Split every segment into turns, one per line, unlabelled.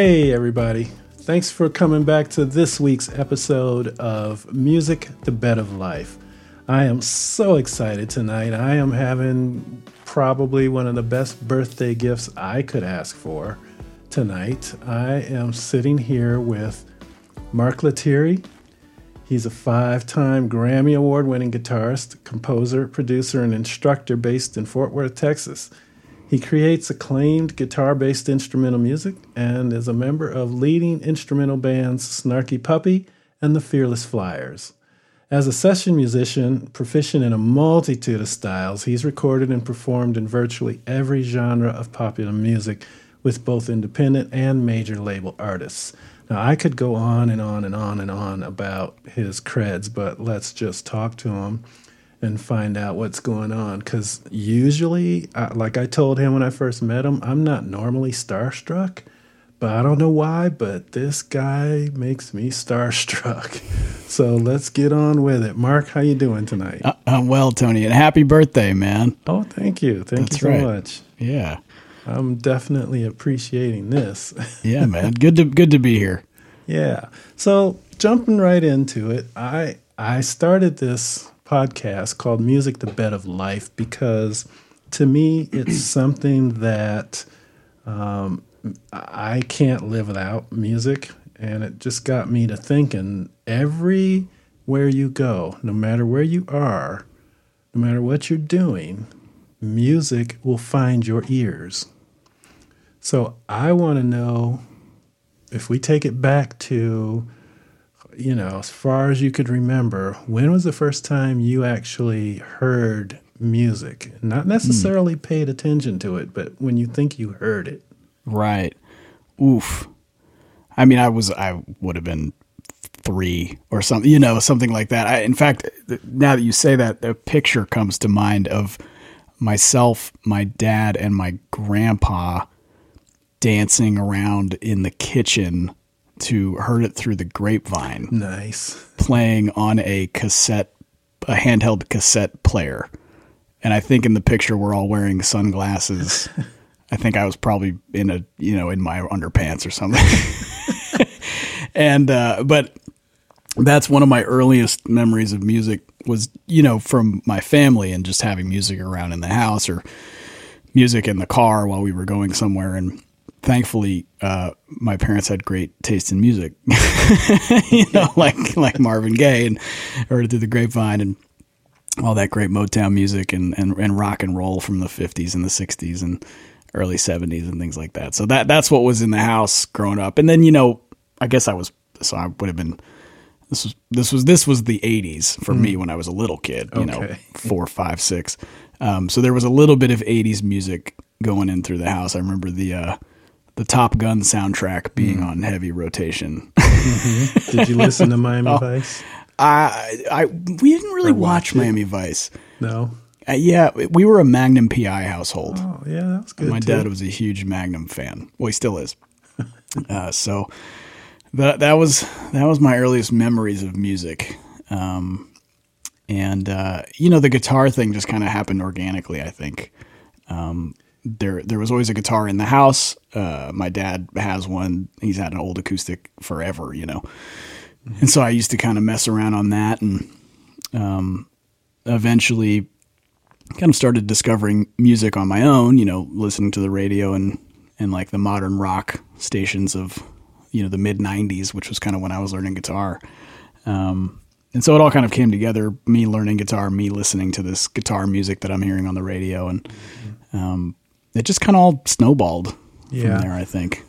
Hey, everybody. Thanks for coming back to this week's episode of Music, the Bed of Life. I am so excited tonight. I am having probably one of the best birthday gifts I could ask for tonight. I am sitting here with Mark Lettieri. He's a five time Grammy Award winning guitarist, composer, producer, and instructor based in Fort Worth, Texas. He creates acclaimed guitar based instrumental music and is a member of leading instrumental bands Snarky Puppy and the Fearless Flyers. As a session musician, proficient in a multitude of styles, he's recorded and performed in virtually every genre of popular music with both independent and major label artists. Now, I could go on and on and on and on about his creds, but let's just talk to him and find out what's going on. Because usually, uh, like I told him when I first met him, I'm not normally starstruck, but I don't know why. But this guy makes me starstruck. So let's get on with it. Mark, how you doing tonight?
Uh, I'm well, Tony, and happy birthday, man.
Oh, thank you, thank
That's
you so
right.
much.
Yeah,
I'm definitely appreciating this.
yeah, man. Good to good to be here.
Yeah. So jumping right into it, I I started this podcast called Music the Bed of Life because to me it's something that um, I can't live without music, and it just got me to thinking everywhere you go, no matter where you are, no matter what you're doing, music will find your ears. So I want to know if we take it back to, you know, as far as you could remember, when was the first time you actually heard music? Not hmm. necessarily paid attention to it, but when you think you heard it.
Right. Oof. I mean, I was I would have been three or something, you know, something like that. I, in fact, now that you say that, the picture comes to mind of myself, my dad, and my grandpa dancing around in the kitchen to "Heard It Through the Grapevine."
Nice.
playing on a cassette, a handheld cassette player. And I think in the picture we're all wearing sunglasses. I think I was probably in a, you know, in my underpants or something. and, uh, but that's one of my earliest memories of music was, you know, from my family and just having music around in the house or music in the car while we were going somewhere. And thankfully, uh, my parents had great taste in music, you know, like, like Marvin Gaye and heard it through the grapevine and all that great Motown music and, and, and rock and roll from the 50s and the 60s and early 70s and things like that. So that that's what was in the house growing up. And then, you know, I guess I was so I would have been this was this was this was the 80s for me when I was a little kid, you know,
Okay.
four, five, six. Um, so there was a little bit of 80s music going in through the house. I remember the uh, the Top Gun soundtrack being on heavy rotation.
Did you listen to Miami
Oh.
Vice?
I, I we didn't really
watch it.
Miami Vice.
No.
Uh, yeah, we were a Magnum PI household.
Oh, yeah, that was good.
My
too.
dad was a huge Magnum fan. Well, he still is. uh, so that that was that was my earliest memories of music. Um, and uh, you know, the guitar thing just kind of happened organically. I think um, there there was always a guitar in the house. Uh, my dad has one. He's had an old acoustic forever. You know, and so I used to kind of mess around on that, and um, eventually kind of started discovering music on my own, you know, listening to the radio and and like the modern rock stations of you know the mid 90s, which was kind of when I was learning guitar. Um and so it all kind of came together, me learning guitar, me listening to this guitar music that I'm hearing on the radio and um it just kind of all snowballed
Yeah.
from there, I think.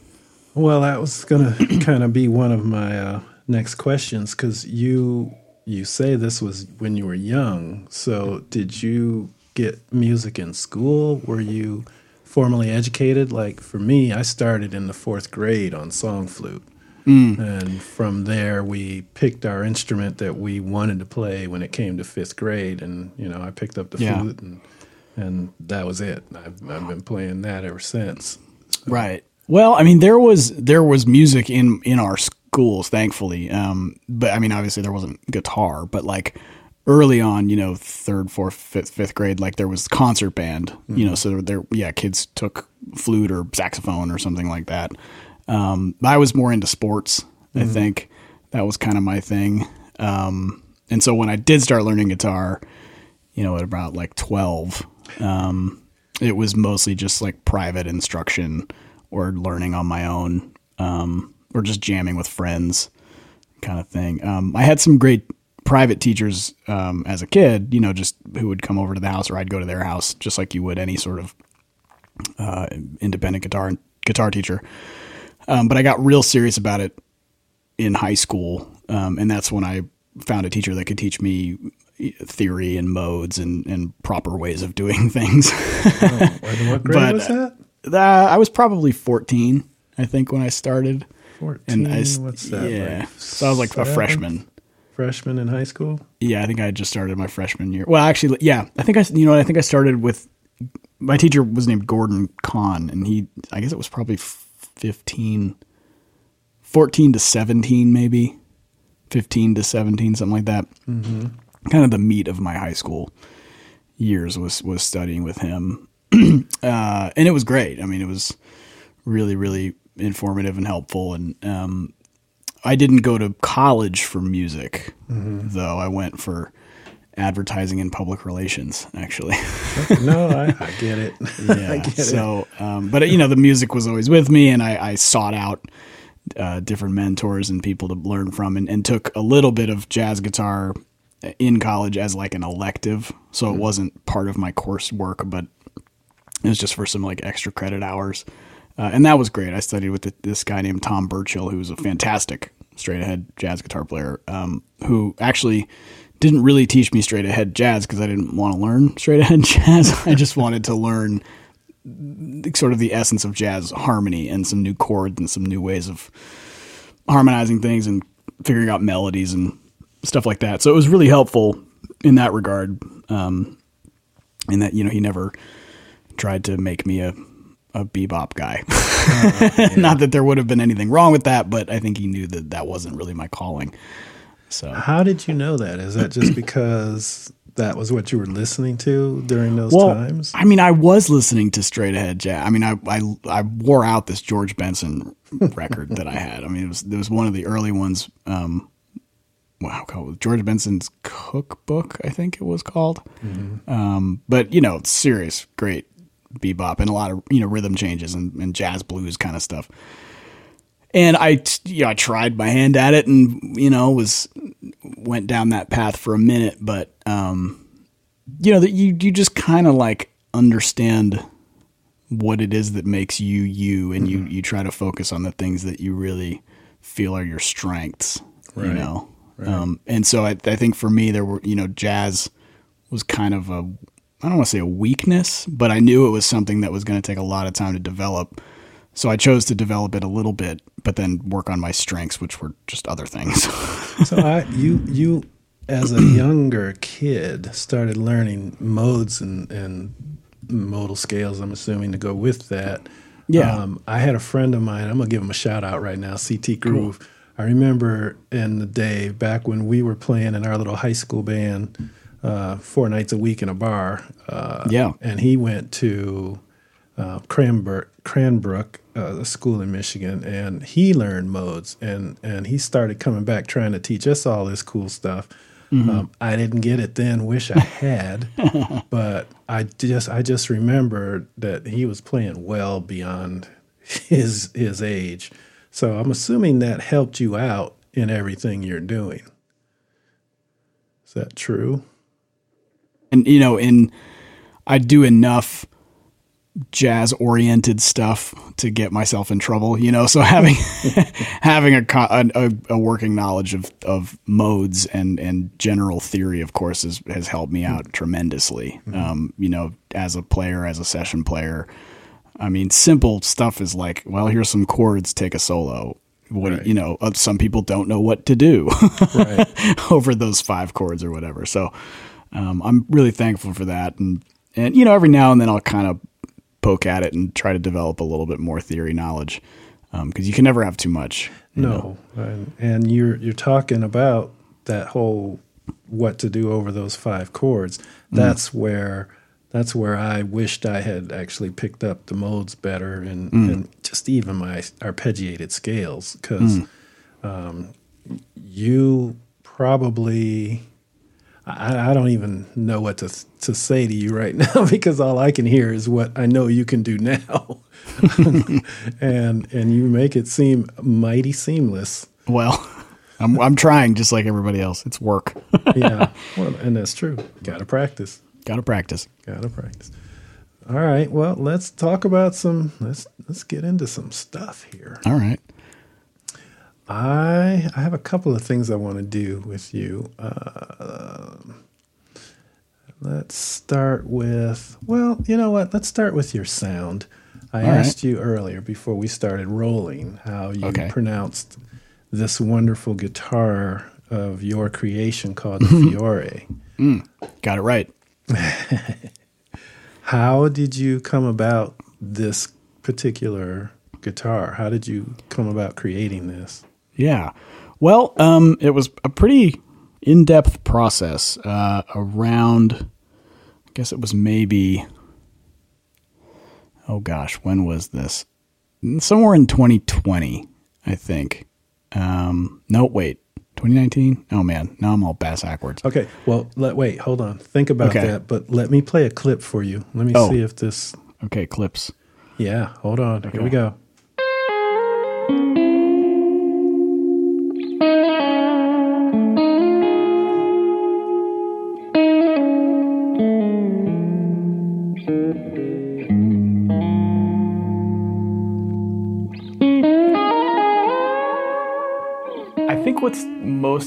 Well, that was going to kind of be one of my uh, next questions because you you say this was when you were young. So, did you get music in school? Were you formally educated? Like for me, I started in the fourth grade on song flute, and from there we picked our instrument that we wanted to play when it came to fifth grade. And you know, I picked up the
Yeah.
flute, and and that was it. I've, I've been playing that ever since.
Right. Well, I mean, there was there was music in in our schools, thankfully. Um, but I mean, obviously there wasn't guitar, but like early on, you know, third, fourth, fifth, fifth grade, like there was concert band. You know, so there, yeah, kids took flute or saxophone or something like that. Um, I was more into sports. I think that was kind of my thing. Um, and so when I did start learning guitar, you know, at about like 12, um, it was mostly just like private instruction or learning on my own, um, or just jamming with friends kind of thing. Um, I had some great private teachers um, as a kid, you know, just who would come over to the house or I'd go to their house, just like you would any sort of uh, independent guitar guitar teacher. Um, but I got real serious about it in high school, um, and that's when I found a teacher that could teach me theory and modes and, and proper ways of doing things.
Oh, what grade
But,
was that?
Uh, I was probably 14, I think, when I started.
14.
And I,
what's that?
Yeah.
like
so I was like a freshman.
Freshman in high school?
Yeah, I think I just started my freshman year. Well, actually, yeah, I think I, you know, I think I started with my teacher was named Gordon Kahn, and he, I guess it was probably 15, 14 to 17, maybe 15 to 17, something like that. Mm-hmm. Kind of the meat of my high school years was, was studying with him. uh, and it was great. I mean, it was really, really informative and helpful. And, um, I didn't go to college for music, though. I went for advertising and public relations, actually.
No, I, I get it. I
yeah.
get it.
So, um, but you know, the music was always with me, and I, I sought out uh, different mentors and people to learn from, and, and took a little bit of jazz guitar in college as like an elective. So it wasn't part of my coursework, but it was just for some like extra credit hours. Uh, and that was great. I studied with th this guy named Tom Burchill, who was a fantastic straight ahead jazz guitar player, um, who actually didn't really teach me straight ahead jazz because I didn't want to learn straight ahead jazz. I just wanted to learn sort of the essence of jazz harmony and some new chords and some new ways of harmonizing things and figuring out melodies and stuff like that. So it was really helpful in that regard. Um, in that, you know, he never tried to make me a, a bebop guy. Not that there would have been anything wrong with that, but I think he knew that that wasn't really my calling. So
How did you know that? Is that just because that was what you were listening to during those
well,
times?
I mean, I was listening to straight ahead jazz. I mean, I, I I wore out this George Benson record that I had. I mean, it was it was one of the early ones. Um, wow, called George Benson's Cookbook, I think it was called. Um, but you know, serious, great bebop and a lot of you know rhythm changes and, and jazz blues kind of stuff. And I, you know, I tried my hand at it, and you know, was went down that path for a minute, but um, you know that you you just kind of like understand what it is that makes you you and you you try to focus on the things that you really feel are your strengths you
Right.
um and so I, I think for me there were you know jazz was kind of a i don't want to say a weakness but i knew it was something that was going to take a lot of time to develop so i chose to develop it a little bit but then work on my strengths which were just other things
so I you you as a younger kid started learning modes and and modal scales. I'm assuming to go with that.
Yeah.
Um, I had a friend of mine. I'm gonna give him a shout out right now. CT Groove. I remember in the day back when we were playing in our little high school band, uh, four nights a week in a bar. Uh,
Yeah.
And he went to uh, Cranbrook, Cranbrook uh, a school in Michigan, and he learned modes, and and he started coming back trying to teach us all this cool stuff. Um, I didn't get it then. Wish I had, but I just I just remember that he was playing well beyond his his age. So I'm assuming that helped you out in everything you're doing. Is that true?
and you know in i do enough jazz oriented stuff to get myself in trouble you know so having having a, a a working knowledge of of modes and and general theory of course has has helped me out tremendously um you know as a player as a session player i mean simple stuff is like well here's some chords take a solo what
Right.
you know uh, some people don't know what to do
Right.
over those five chords or whatever. So um, I'm really thankful for that. And and you know, every now and then I'll kind of poke at it and try to develop a little bit more theory knowledge because you can never have too much.
No, and, and you're you're talking about that whole what to do over those five chords. That's where that's where I wished I had actually picked up the modes better and, and just even my arpeggiated scales because um, you probably I, I don't even know what to to say to you right now because all I can hear is what I know you can do now, and and you make it seem mighty seamless.
Well, I'm I'm trying just like everybody else. It's work.
Yeah, well, and that's true. Got to practice.
Got to practice.
Got to practice. All right. Well, let's talk about some. Let's let's get into some stuff here.
All right.
I I have a couple of things I want to do with you. Uh, let's start with well, you know what? Let's start with your sound. I
All right.
asked you earlier before we started rolling how you
Okay.
pronounced this wonderful guitar of your creation called the Fiore.
Got it right.
How did you come about this particular guitar? How did you come about creating this?
Yeah. Well, um, it was a pretty in depth process uh, around, I guess it was maybe, oh gosh, when was this? Somewhere in 2020, I think. Um, no, wait, 2019? Oh man, now I'm all bass backwards.
Okay, well, let wait, hold on. Think about
Okay.
that, but let me play a clip for you. Let me
Oh.
see if this
Okay, clips.
Yeah, hold on. Here we go.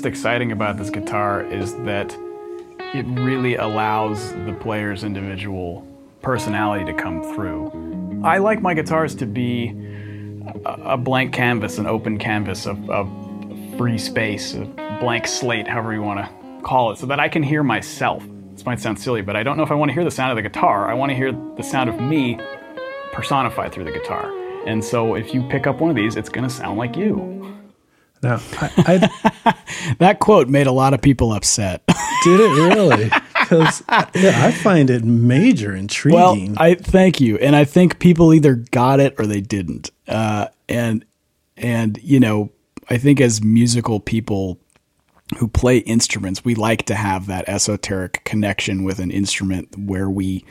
Most exciting about this guitar is that it really allows the player's individual personality to come through. I like my guitars to be a, a blank canvas, an open canvas of, of free space, a blank slate, however you want to call it, so that I can hear myself. This might sound silly, but I don't know if I want to hear the sound of the guitar. I want to hear the sound of me personified through the guitar. And so if you pick up one of these, it's going to sound like you.
Now, I, I
That quote made a lot of people upset.
did it really because yeah, I find it major intriguing.
well, I thank you, and I think people either got it or they didn't. Uh, and and you know, I think as musical people who play instruments, we like to have that esoteric connection with an instrument where we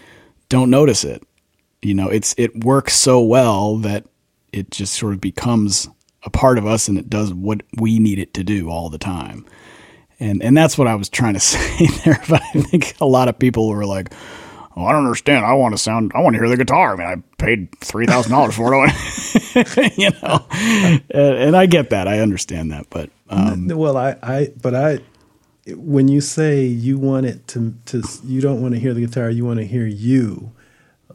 don't notice it. You know, it's it works so well that it just sort of becomes a part of us and it does what we need it to do all the time. And and that's what I was trying to say there. But I think a lot of people were like, "Oh, I don't understand. I want to sound. I want to hear the guitar. I mean, I paid three thousand dollars for it. you know." And, and I get that. I understand that. But um,
well, I, I, but I, when you say you want it to, to, you don't want to hear the guitar, you want to hear you.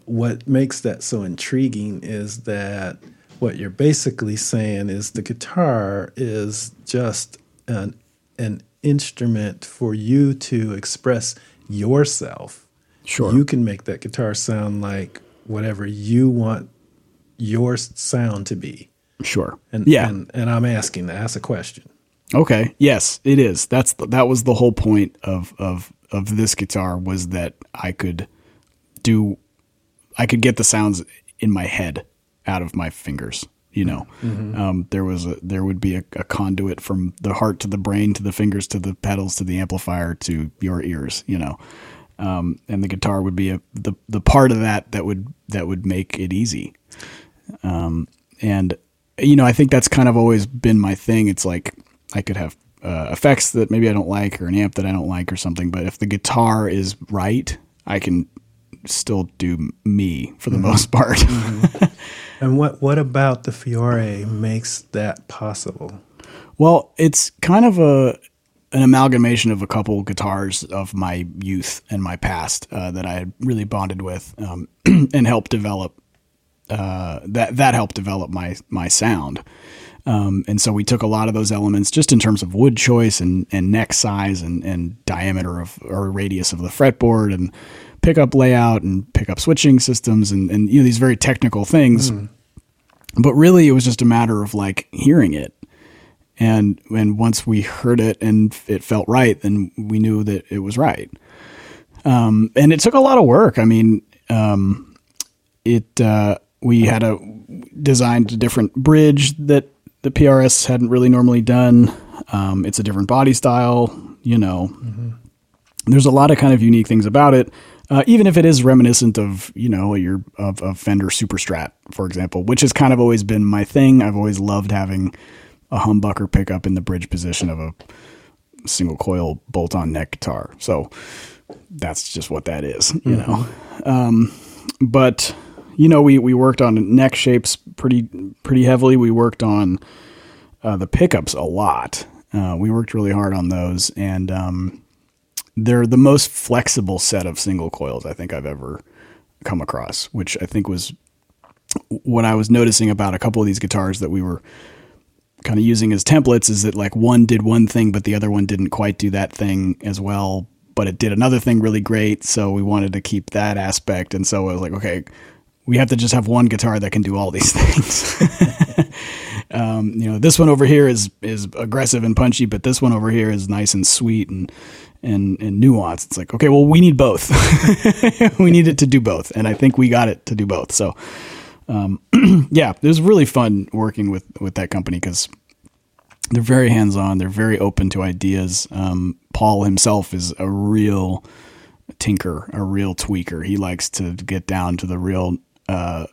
What makes that so intriguing is that what you're basically saying is the guitar is just an an instrument for you to express yourself.
Sure.
You can make that guitar sound like whatever you want your sound to be.
sure.
And
yeah.
and, and I'm asking that. That's a question.
Okay. Yes, it is. That's the, that was the whole point of of of this guitar was that I could do I could get the sounds in my head out of my fingers. You know, um, there was a there would be a, a conduit from the heart to the brain to the fingers to the pedals to the amplifier to your ears. You know, um, and the guitar would be a the the part of that that would that would make it easy. Um, and you know, I think that's kind of always been my thing. It's like I could have uh, effects that maybe I don't like, or an amp that I don't like, or something. But if the guitar is right, I can still do me for the most part.
And what what about the Fiore makes that possible?
well, it's kind of a an amalgamation of a couple guitars of my youth and my past uh, that I really bonded with um, and helped develop. Uh, that that helped develop my my sound. Um, and so we took a lot of those elements just in terms of wood choice and, and neck size and, and diameter of or radius of the fretboard and pickup layout and pickup switching systems and, and you know these very technical things. But really it was just a matter of like hearing it. And and once we heard it and it felt right, then we knew that it was right. Um, and it took a lot of work. I mean, um, it uh, we had a designed a different bridge that the PRS hadn't really normally done. Um, it's a different body style, you know. Mm-hmm. There's a lot of kind of unique things about it. Uh, even if it is reminiscent of you know your of, of Fender Super Strat, for example, which has kind of always been my thing. I've always loved having a humbucker pickup in the bridge position of a single coil bolt on neck guitar. So that's just what that is, you mm-hmm. know. Um, but you know, we we worked on neck shapes pretty pretty heavily. We worked on uh, the pickups a lot. Uh, we worked really hard on those, and um, they're the most flexible set of single coils I think I've ever come across. Which I think was what I was noticing about a couple of these guitars that we were kind of using as templates is that like one did one thing, but the other one didn't quite do that thing as well, but it did another thing really great. So we wanted to keep that aspect. And so I was like, okay, we have to just have one guitar that can do all these things. um, you know, this one over here is is aggressive and punchy, but this one over here is nice and sweet and and and nuanced. It's like, okay, well, we need both. we need it to do both, and I think we got it to do both. So um, yeah, it was really fun working with with that company because they're very hands on. They're very open to ideas. Um, Paul himself is a real tinker, a real tweaker. He likes to get down to the real uh,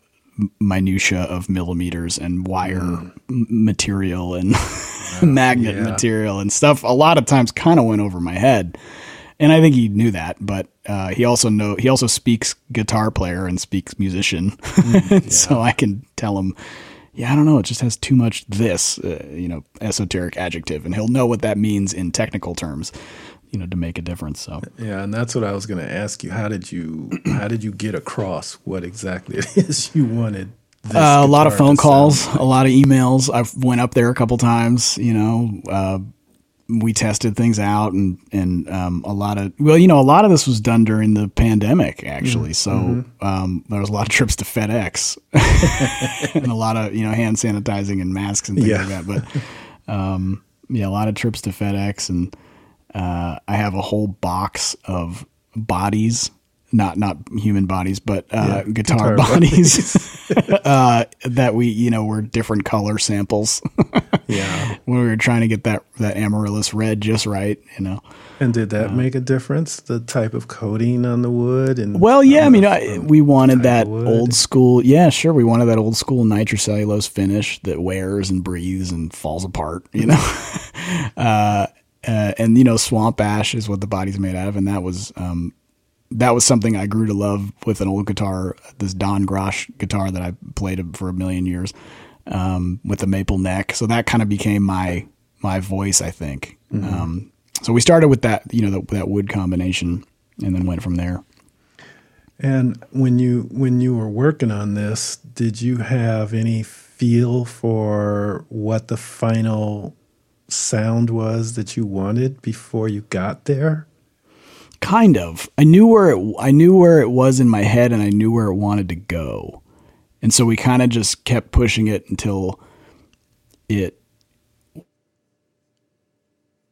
minutia of millimeters and wire mm. material and magnet yeah. material and stuff. A lot of times, kind of went over my head and I think he knew that, but uh, he also know he also speaks guitar player and speaks musician, mm, yeah. so I can tell him, yeah, I don't know, it just has too much this, uh, you know, esoteric adjective, and he'll know what that means in technical terms, you know, to make a difference. So
yeah, and that's what I was going to ask you. How did you how did you get across what exactly it is you wanted?
Uh, a lot of phone calls, a lot of emails. I went up there a couple times, you know, uh, we tested things out and and um, a lot of well you know a lot of this was done during the pandemic actually mm-hmm. so mm-hmm. um, there was a lot of trips to FedEx and a lot of you know hand sanitizing and masks and things yeah. like that but um, yeah a lot of trips to FedEx and uh, I have a whole box of bodies not not human bodies, but uh, yeah, guitar, guitar, bodies, uh, that we you know were different color samples. yeah, when we were trying to get that that amaryllis red just right, you know.
And did that uh, make a difference? The type of coating on the wood and
well, yeah, I mean, I, we wanted that old school. Yeah, sure, we wanted that old school nitrocellulose finish that wears and breathes and falls apart. You know. Uh, uh, and you know, swamp ash is what the body's made out of, and that was um, that was something I grew to love with an old guitar, this Don Grosh guitar that I played for a million years, um, with the maple neck. So that kind of became my my voice, I think. Mm-hmm. Um, so we started with that, you know, the, that wood combination, and then went from there.
And when you when you were working on this, did you have any feel for what the final sound was that you wanted before you got there?
Kind of. I knew where it I knew where it was in my head and I knew where it wanted to go. And so we kind of just kept pushing it until it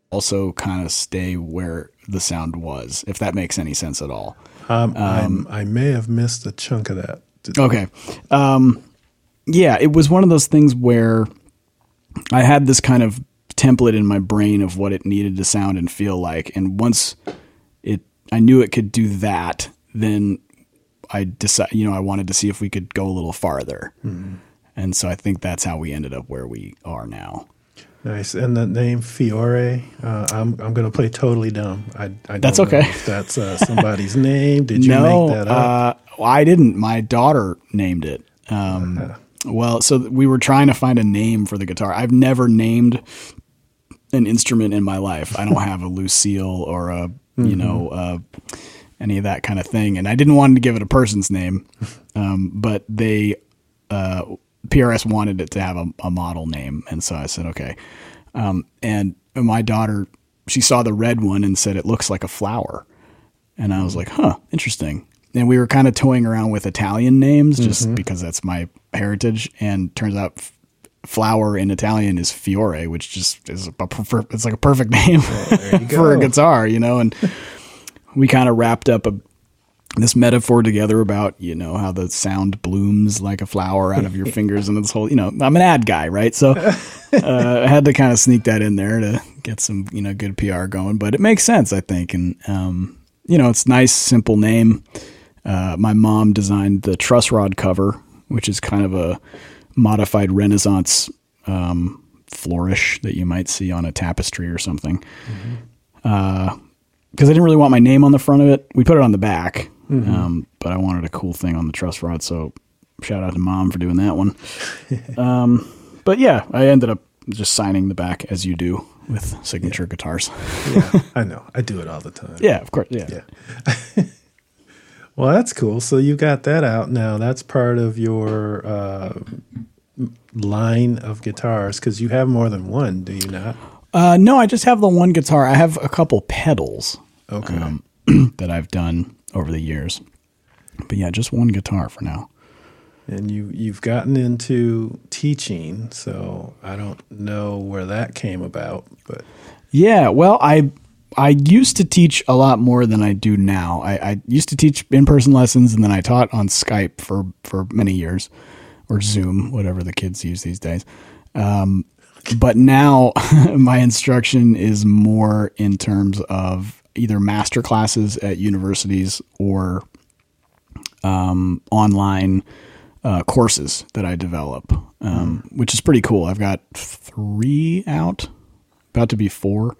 also kind of stay where the sound was, if that makes any sense at all.
Um, um, i may have missed a chunk of that.
Okay. Um, yeah, it was one of those things where I had this kind of template in my brain of what it needed to sound and feel like. And once I knew it could do that, then I decided, you know, I wanted to see if we could go a little farther. Mm-hmm. And so I think that's how we ended up where we are now.
Nice. And the name Fiore, uh, I'm I'm going to play totally dumb. I, I
that's okay.
that's uh, somebody's name. Did you no, make that up?
Uh, I didn't. My daughter named it. Um, uh-huh. Well, so we were trying to find a name for the guitar. I've never named an instrument in my life. I don't have a Lucille or a mm-hmm. you know, uh, any of that kind of thing. And I didn't want to give it a person's name, um, but they uh, PRS wanted it to have a, a, model name, and so I said okay. Um, and my daughter, she saw the red one and said it looks like a flower, and I was like, huh, interesting. And we were kind of toying around with Italian names just mm-hmm. because that's my heritage, and turns out flower in Italian is fiore, which just is a prefer- it's like a perfect name well, for a guitar, you know. And we kind of wrapped up a this metaphor together about you know how the sound blooms like a flower out of your fingers and this whole you know I'm an ad guy right so uh, I had to kind of sneak that in there to get some you know good PR going but it makes sense I think and um, you know it's nice simple name uh, my mom designed the truss rod cover which is kind of a modified Renaissance um, flourish that you might see on a tapestry or something. Mm-hmm. Uh, because I didn't really want my name on the front of it. We put it on the back, mm-hmm. um, but I wanted a cool thing on the truss rod. So shout out to mom for doing that one. um, but yeah, I ended up just signing the back as you do with signature
yeah.
guitars.
yeah, I know. I do it all the time.
Yeah, of course. Yeah.
Yeah. well, that's cool. So you got that out now. That's part of your uh, line of guitars because you have more than one, do you not?
Uh, no, I just have the one guitar. I have a couple pedals.
Okay. Um,
that I've done over the years. But yeah, just one guitar for now.
And you you've gotten into teaching, so I don't know where that came about, but
yeah, well, I I used to teach a lot more than I do now. I, I used to teach in person lessons, and then I taught on Skype for for many years, or Zoom, whatever the kids use these days. Um, but now my instruction is more in terms of either master classes at universities or um, online uh, courses that I develop, um, mm. which is pretty cool. I've got three out, about to be four.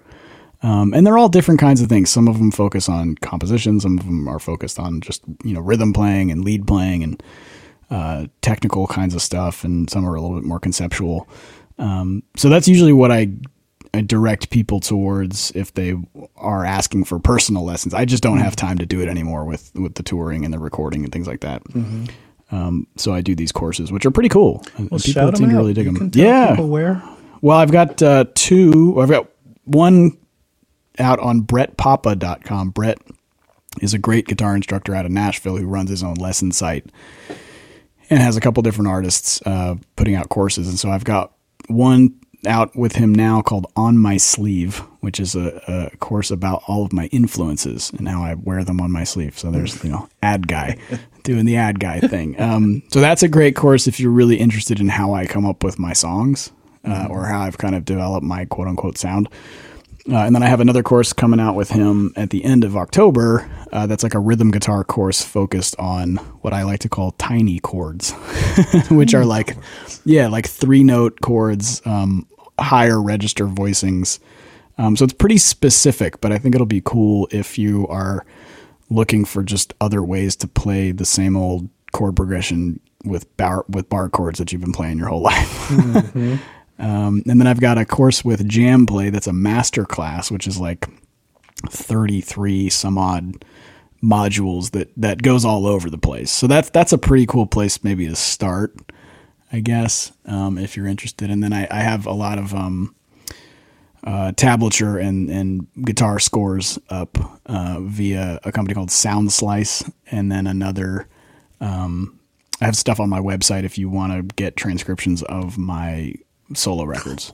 Um, and they're all different kinds of things. Some of them focus on composition. Some of them are focused on just you know rhythm playing and lead playing and uh, technical kinds of stuff. And some are a little bit more conceptual. Um, so that's usually what I, I direct people towards if they are asking for personal lessons. I just don't have time to do it anymore with with the touring and the recording and things like that. Mm-hmm. Um, so I do these courses, which are pretty cool.
Well, people seem to really dig them.
yeah.
where?
Well, I've got uh, two. I've got one out on brettpapa.com. Brett is a great guitar instructor out of Nashville who runs his own lesson site and has a couple different artists uh, putting out courses. And so I've got one out with him now called On My Sleeve, which is a, a, course about all of my influences and how I wear them on my sleeve. So there's, you know, ad guy doing the ad guy thing. Um, so that's a great course if you're really interested in how I come up with my songs uh, or how I've kind of developed my quote unquote sound. Uh, and then I have another course coming out with him at the end of October. Uh, that's like a rhythm guitar course focused on what I like to call tiny chords, which are like, yeah, like three note chords, um, higher register voicings. Um, so it's pretty specific, but I think it'll be cool if you are looking for just other ways to play the same old chord progression with bar with bar chords that you've been playing your whole life. mm-hmm. Um, and then I've got a course with JamPlay that's a master class, which is like 33 some odd modules that that goes all over the place. So that's that's a pretty cool place maybe to start, I guess, um, if you're interested. And then I, I have a lot of um, uh, tablature and and guitar scores up uh, via a company called Soundslice, and then another. Um, I have stuff on my website if you want to get transcriptions of my solo records.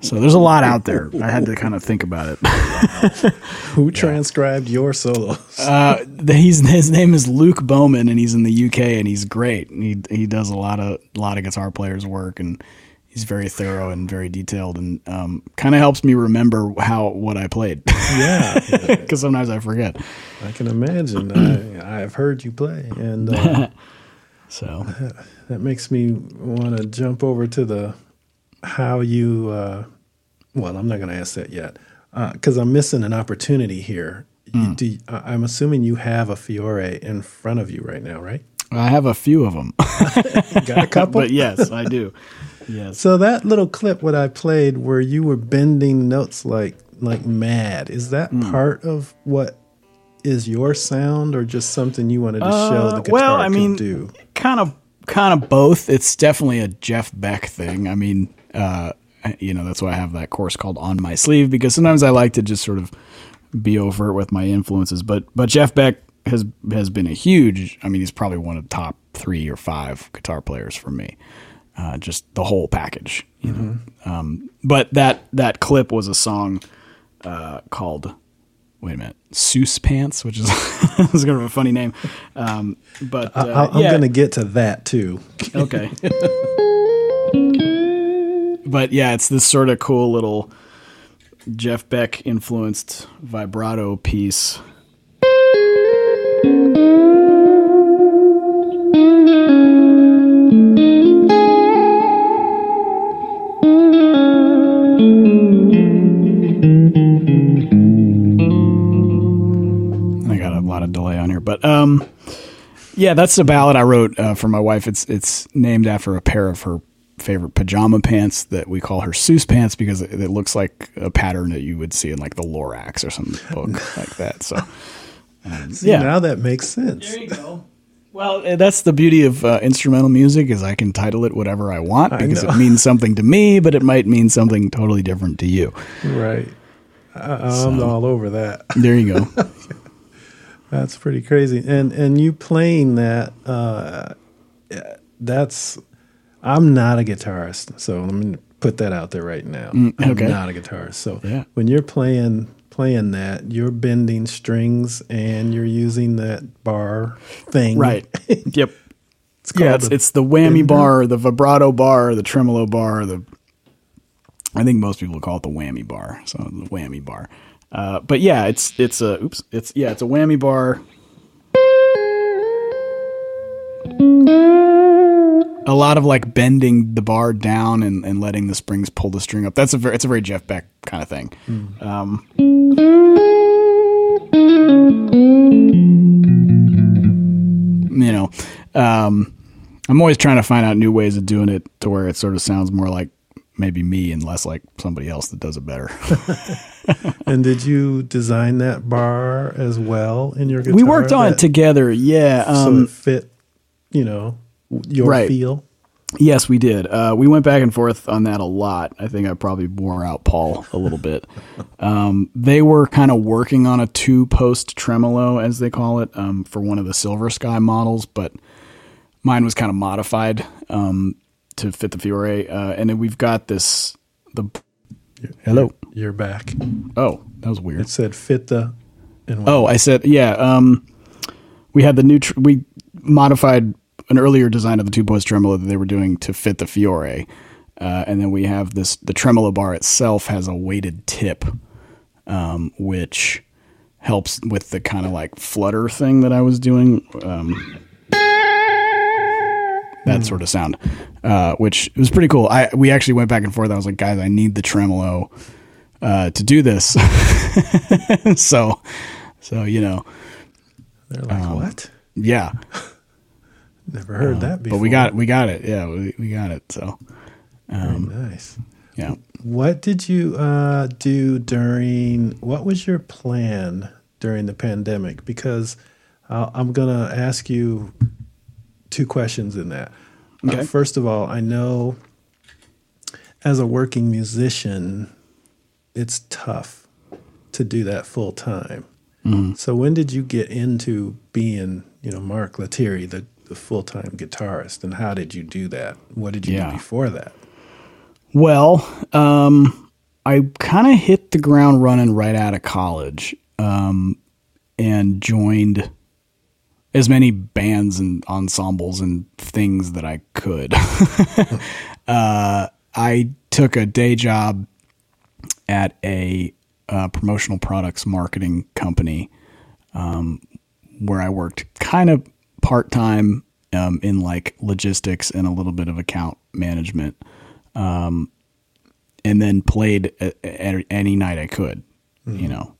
So there's a lot out there. I had to kind of think about it.
Who transcribed your solos?
Uh, he's his name is Luke Bowman, and he's in the UK, and he's great. He he does a lot of a lot of guitar players' work, and he's very thorough and very detailed, and um, kind of helps me remember how what I played.
Yeah,
because sometimes I forget.
I can imagine. I I've heard you play, and uh,
so
that makes me want to jump over to the how you. Uh, well, I'm not going to ask that yet because uh, I'm missing an opportunity here. Mm. Do, I'm assuming you have a Fiore in front of you right now, right?
I have a few of them.
got a couple,
but yes, I do. Yes.
So that little clip what I played where you were bending notes like like mad, is that mm. part of what is your sound or just something you wanted to uh, show the guitar
well, I mean,
do?
Kind of kind of both. It's definitely a Jeff Beck thing. I mean, uh, you know, that's why I have that course called On My Sleeve because sometimes I like to just sort of be overt with my influences. But but Jeff Beck has has been a huge. I mean, he's probably one of the top three or five guitar players for me. Uh, just the whole package, you mm-hmm. know. Um, but that that clip was a song uh, called wait a minute, Seuss Pants, which is is kind of a funny name. Um, but uh,
I, am
yeah.
going to get to that too.
Okay. but yeah, it's this sort of cool little Jeff Beck influenced vibrato piece. I got a lot of delay on here, but um, yeah, that's the ballad I wrote uh, for my wife. It's it's named after a pair of her favorite pajama pants that we call her Seuss pants because it, it looks like a pattern that you would see in like the Lorax or some book like that. So um,
See,
yeah,
now that makes sense.
there you go. Well, uh, that's the beauty of uh, instrumental music is I can title it whatever I want because
know.
it means something to me, but it might mean something totally different to you.
Right. I, I'm all over that.
There you go.
That's pretty crazy. And and you playing that uh that's I'm not a guitarist. So let me put that out there right now.
okay.
I'm not a guitarist. So
Yeah.
when you're playing playing that, you're bending strings and you're using that bar thing.
right. Yep.
It's
yeah, it's,
the-
it's the whammy
bender?
bar, the vibrato bar, the tremolo bar, the I think most people call it the whammy bar. So the whammy bar. Uh, but yeah, it's it's a oops, it's yeah, it's a whammy bar. A lot of like bending the bar down and, and letting the springs pull the string up. That's a very it's a very Jeff Beck kind of thing. Um, you know, um, I'm always trying to find out new ways of doing it to where it sort of sounds more like maybe me and less like somebody else that does it better.
And did you design that bar as well in your guitar?
we worked on it together. Yeah.
so
Um,
it fit, you know, your
Right.
feel.
yes, we did. Uh, we went back and forth on that a lot. I think I probably wore out Paul a little bit. Um, they were kind of working on a two post tremolo, as they call it, um, for one of the Silver Sky models, but mine was kind of modified um, to fit the Fiore. Uh, and then we've got this. The hello.
You're back.
Oh, that was weird.
It said fit the and
Oh, I said, yeah. Um, we had the new, tr- we modified an earlier design of the two post tremolo that they were doing to fit the Fiore. Uh, and then we have this, the tremolo bar itself has a weighted tip, um, which helps with the kind of like flutter thing that I was doing. Um, that sort of sound, uh, which was pretty cool. I, we actually went back and forth. I was like, guys, I need the tremolo, uh, to do this. so, so, you know,
they're like,
um,
what?
yeah,
Never heard that before.
but we got, it. we got it. Yeah, we, we got it. So,
Very nice.
yeah.
What did you uh, do during? What was your plan during the pandemic? Because uh, I'm gonna ask you two questions in that. Uh,
Okay.
first of all, I know as a working musician, it's tough to do that full time. So when did you get into being, you know, Mark Lettieri, the, the full time guitarist, and how did you do that? What did you
Yeah.
do before that?
Well, um, I kind of hit the ground running right out of college um, and joined as many bands and ensembles and things that I could. uh, I took a day job at a uh, promotional products marketing company um, where I worked kind of part time um, in like logistics and a little bit of account management and then played any night I could. You know,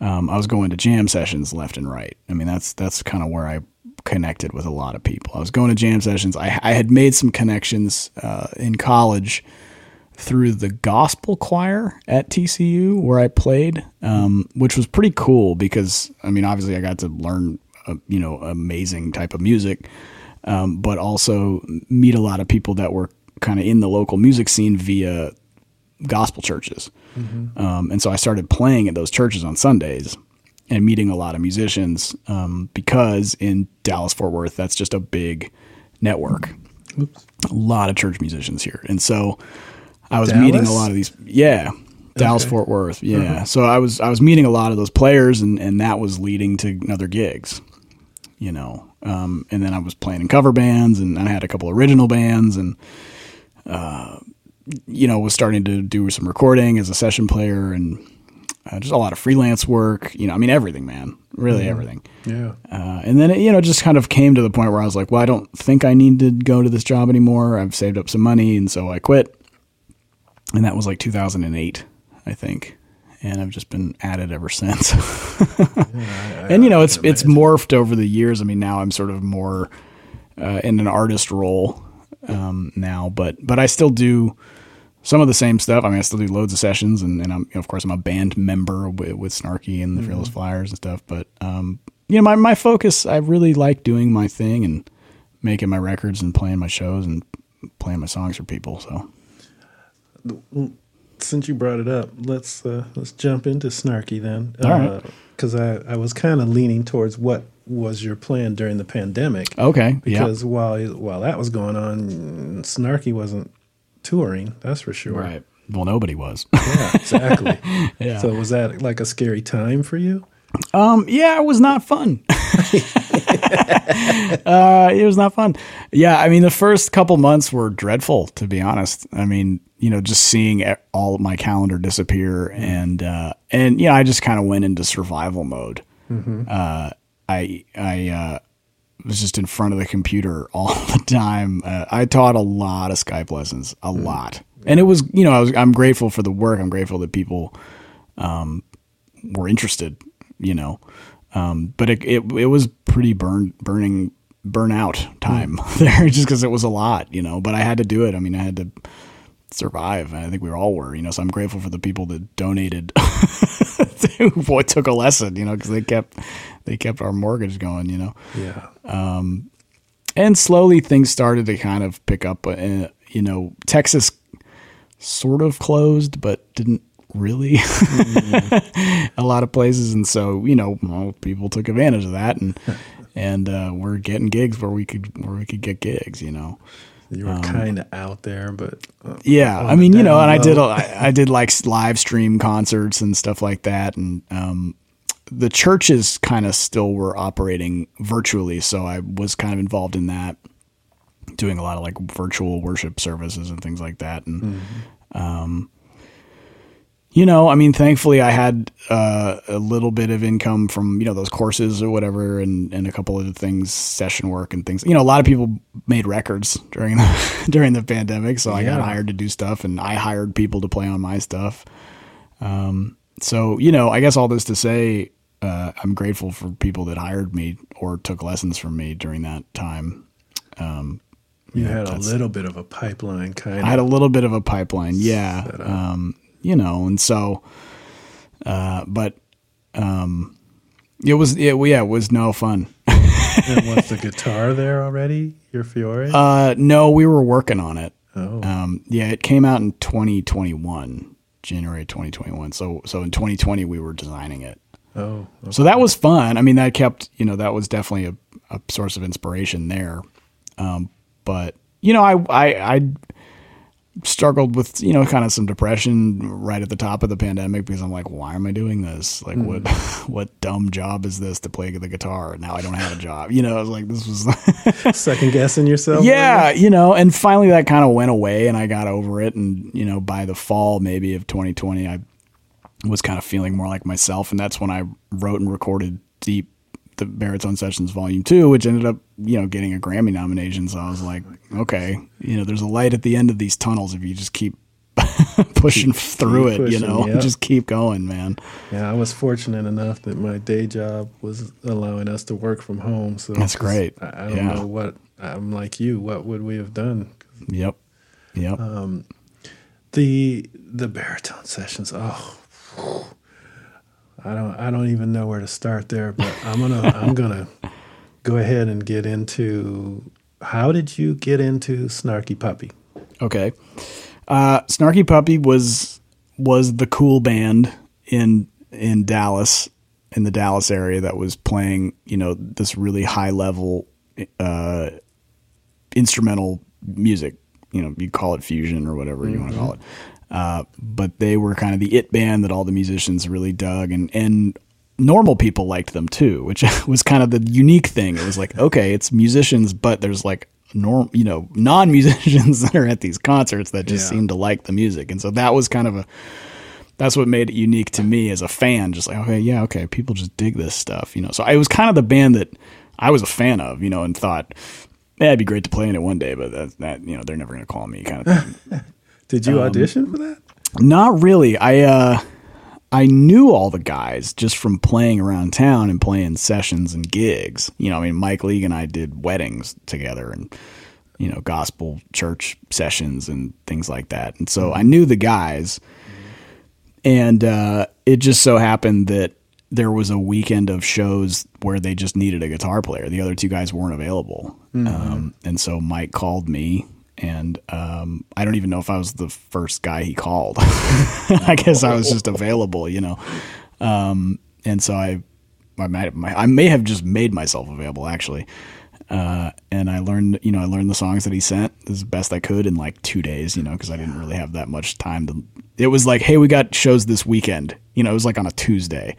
um, I was going to jam sessions left and right. I mean, that's that's kind of where I connected with a lot of people. I was going to jam sessions. I, I had made some connections uh, in college through the gospel choir at TCU where I played, um, which was pretty cool because I mean, obviously, I got to learn, uh, you know, amazing type of music, um, but also meet a lot of people that were kind of in the local music scene via gospel churches. Um, and so I started playing at those churches on Sundays and meeting a lot of musicians um, because in Dallas Fort Worth, that's just a big network. A lot of church musicians here. And so I was meeting a lot of these. Yeah. Dallas
Okay.
Fort Worth. Yeah. So I was I was meeting a lot of those players, and and that was leading to other gigs. You know, um, and then I was playing in cover bands, and I had a couple original bands, and uh, you know was starting to do some recording as a session player, and uh, just a lot of freelance work. You know, I mean everything, man, really everything.
Yeah.
Uh, and then it, you know, just kind of came to the point where I was like, well, I don't think I need to go to this job anymore. I've saved up some money, and so I quit. And that was like 2008, I think. And I've just been at it ever since. and you know, it's it's morphed over the years. I mean, now I'm sort of more uh, in an artist role um, now, but but I still do some of the same stuff. I mean, I still do loads of sessions, and, and I'm you know, of course I'm a band member with, with Snarky and the Fearless Flyers and stuff. But um, you know, my my focus, I really like doing my thing and making my records and playing my shows and playing my songs for people. So
Since you brought it up, let's uh, let's jump into Snarky then.
All right.
Because I, I was kind of leaning towards what was your plan during the pandemic.
okay, yeah,
Because while while that was going on, Snarky wasn't touring. That's for sure.
right. Well, nobody was.
Yeah, exactly.
yeah.
So was that like a scary time for you?
Um, yeah, it was not fun. uh, it was not fun. Yeah, I mean, the first couple months were dreadful, to be honest. I mean, you know, just seeing all of my calendar disappear, and uh, and yeah, I just kind of went into survival mode. Uh, I I uh, was just in front of the computer all the time. Uh, I taught a lot of Skype lessons, a lot, and it was you know I was I'm grateful for the work. I'm grateful that people um, were interested, you know. Um, but it, it it was pretty burn burning burnout time there just because it was a lot, you know. But I had to do it. I mean, I had to survive. And I think we all were, you know. So I'm grateful for the people that donated who took a lesson, you know, because they kept they kept our mortgage going, you know.
Yeah.
And slowly things started to kind of pick up. Uh, you know, Texas sort of closed, but didn't really a lot of places and so you know well, people took advantage of that and and uh, we're getting gigs where we could where we could get gigs you know
You were kind of out there, but uh,
yeah i mean you know and i did. I, I did like live stream concerts and stuff like that and um the churches kind of still were operating virtually so i was kind of involved in that doing a lot of like virtual worship services and things like that and um you know, I mean, thankfully I had uh, a little bit of income from, you know, those courses or whatever and, and a couple of things, session work and things. You know, a lot of people made records during the during the pandemic, so I got hired to do stuff and I hired people to play on my stuff. Um, so, you know, I guess all this to say uh, I'm grateful for people that hired me or took lessons from me during that time. Um,
you
yeah,
had a little bit of a pipeline, kind of.
I had a little bit of a pipeline, yeah. Um, you know, and so, uh, but um, it was, it, yeah, it was no fun.
and was the guitar there already? Your Fiore?
Uh, no, we were working on it.
oh,
Um, yeah, it came out in 2021, January 2021. So, so in 2020 we were designing it.
oh, okay.
So that was fun. I mean, that kept, you know, that was definitely a, a source of inspiration there. Um, but you know, I, I, I struggled with, you know, kind of some depression right at the top of the pandemic because I'm like, why am I doing this? Like what, hmm. what dumb job is this to play the guitar? Now I don't have a job, you know, I was like, this was,
second guessing yourself.
yeah, you know, and finally that kind of went away and I got over it. And, you know, by the fall maybe of 2020, I was kind of feeling more like myself. And that's when I wrote and recorded Deep, the Baritone Sessions Volume 2, which ended up, you know, getting a Grammy nomination. So I was like, okay, you know, there's a light at the end of these tunnels if you just keep pushing through
keep
it, you know,
yep.
just keep going, man.
Yeah, I was fortunate enough that my day job was allowing us to work from home. So
That's great.
I, I don't
Yeah.
know what I'm like you. What would we have done?
Yep. Yep.
Um, the the baritone sessions. Oh, I don't I don't even know where to start there. But I'm gonna I'm gonna go ahead and get into how did you get into Snarky Puppy?
Okay. Uh, Snarky Puppy was was the cool band in in Dallas in the Dallas area that was playing, you know, this really high level uh, instrumental music. You know, you call it fusion or whatever you want to call it. Uh, but they were kind of the it band that all the musicians really dug, and and normal people liked them too, which was kind of the unique thing. It was like, okay, it's musicians, but there's like norm, you know, non musicians that are at these concerts that just
Yeah.
seem to like the music, and so that was kind of a that's what made it unique to me as a fan. Just like, okay, yeah, okay, people just dig this stuff, you know. So I was kind of the band that I was a fan of, you know, and thought, yeah, it'd be great to play in it one day, but that, that you know, they're never going to call me, kind of thing.
Did
Um,
you audition for that?
Not really. I uh, I knew all the guys just from playing around town and playing sessions and gigs. You know, I mean, Mike League and I did weddings together and you know gospel church sessions and things like that. And so I knew the guys, and uh, it just so happened that there was a weekend of shows where they just needed a guitar player. The other two guys weren't available, um, and so Mike called me. And um, I don't even know if I was the first guy he called. I guess I was just available, you know. Um, and so I, I might, I may have just made myself available actually. Uh, and I learned, you know, I learned the songs that he sent as best I could in like two days, you know, because I didn't really have that much time to. It was like, hey, we got shows this weekend. You know, it was like on a Tuesday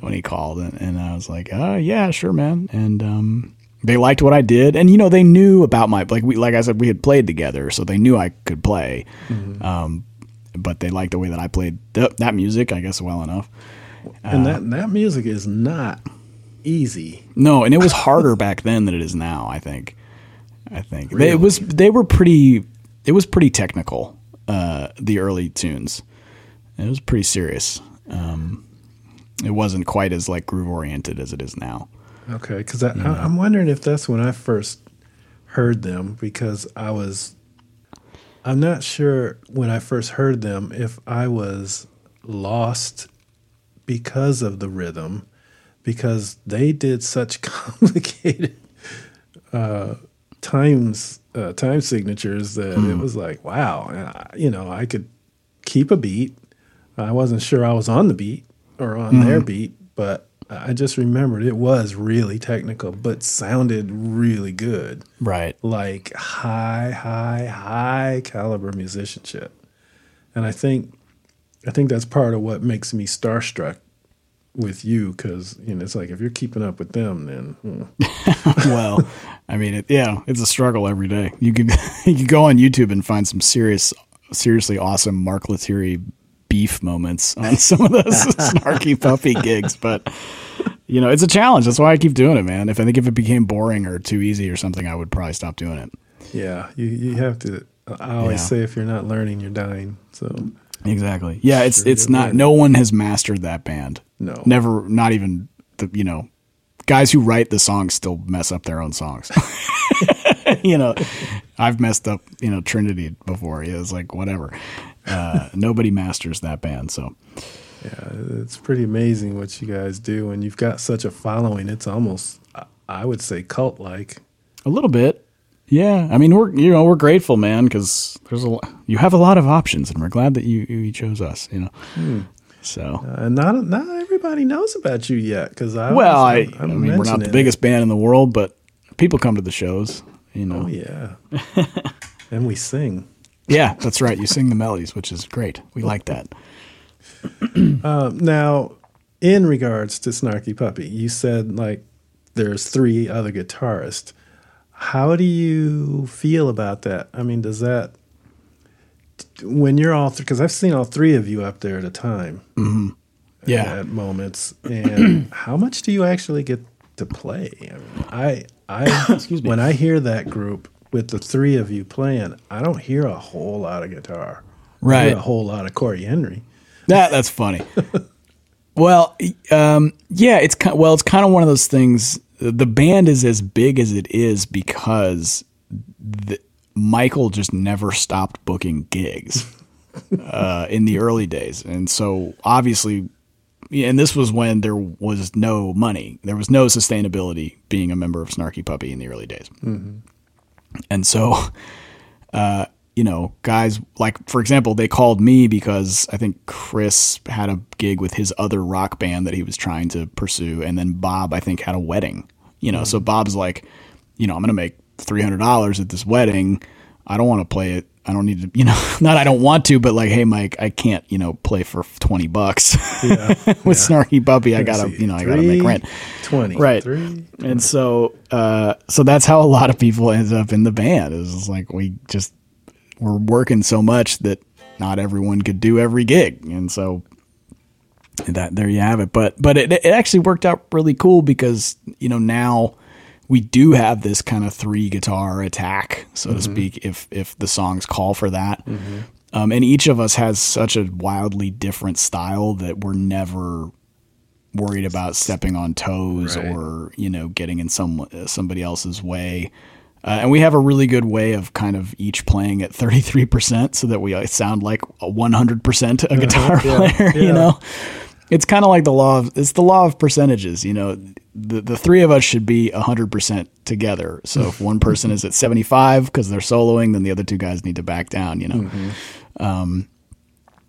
when he called, and, and I was like, oh yeah, sure, man. And um, they liked what I did, and you know, they knew about my like we like I said, we had played together, so they knew I could play. Um, but they liked the way that I played th- that music, I guess, well enough.
and that that music is not easy.
No, and it was harder back then than it is now. I think. I think They- it was. They were pretty. It was pretty technical. Uh, the early tunes. It was pretty serious. Um, it wasn't quite as like groove oriented as it is now.
Okay, because I, I'm wondering if that's when I first heard them because I was. I'm not sure when I first heard them if I was lost because of the rhythm, because they did such complicated uh, times uh, time signatures that it was like wow, and I, you know I could keep a beat. I wasn't sure I was on the beat or on their beat, but I just remembered it was really technical, but sounded really good.
Right.
Like high, high, high caliber musicianship. And I think I think that's part of what makes me starstruck with you because you know it's like if you're keeping up with them, then hmm.
well, I mean, it, yeah, it's a struggle every day. You could you could go on YouTube and find some serious, seriously awesome Mark Lettieri beef moments on some of those snarky puppy gigs, but you know, it's a challenge. That's why I keep doing it, man. If I think if it became boring or too easy or something, I would probably stop doing it.
yeah, you you have to. I always
Yeah.
say if you're not learning, you're dying. So
Exactly. Yeah, it's
Sure
it's not.
right.
No one has mastered that band.
No.
never. Not even the you know guys who write the songs still mess up their own songs. you know, I've messed up you know Trinity before. It was like whatever. Uh, nobody masters that band. So
Yeah, it's pretty amazing what you guys do, and you've got such a following. It's almost, I- would say, cult like.
a little bit. Yeah, I mean we're you know we're grateful, man, because there's a lo- you have a lot of options, and we're glad that you you chose us. You know, so
And not not everybody knows about you yet, because I
well, I, I mean we're not the biggest band in the world, but people come to the shows. You know.
Oh yeah, and we sing.
Yeah, that's right. You sing the melodies, which is great. We like that.
Um, now, in regards to Snarky Puppy, you said like there's three other guitarists. How do you feel about that? I mean, does that when you're all because I've seen all three of you up there at a time.
Yeah.
at moments. And how much do you actually get to play? I mean, I, I
Excuse me.
when I hear that group with the three of you playing, I don't hear a whole lot of guitar.
Right.
a whole lot of Cory Henry.
That that's funny. well, um, yeah, it's kind well, it's kind of one of those things. The band is as big as it is because the, Michael just never stopped booking gigs uh, in the early days, and so obviously, and this was when there was no money, there was no sustainability being a member of Snarky Puppy in the early days, and so uh, you know, guys like, for example, they called me because I think Chris had a gig with his other rock band that he was trying to pursue. And then Bob, I think, had a wedding, you know, so Bob's like, you know, I'm going to make $300 at this wedding. I don't want to play it. I don't need to, you know, not I don't want to, but like, hey, Mike, I can't, you know, play for twenty bucks
Yeah,
with Snarky Puppy. I gotta,
see,
you know, I gotta make rent.
20.
Right.
Three.
And so, uh, so that's how a lot of people ended up in the band. Just like we just were working so much that not everyone could do every gig, and so that there you have it. But but it, it actually worked out really cool because you know now we do have this kind of three guitar attack, so to speak, if if the songs call for that. Um, and each of us has such a wildly different style that we're never worried about stepping on toes
Right.
or you know getting in some somebody else's way. Uh, and we have a really good way of kind of each playing at 33% so that we uh, sound like a 100% a guitar
yeah,
player,
yeah.
you know? It's kind of like the law of it's the law of percentages, you know. The the three of us should be 100% together. So if one person is at 75 cuz they're soloing, then the other two guys need to back down, you know. Um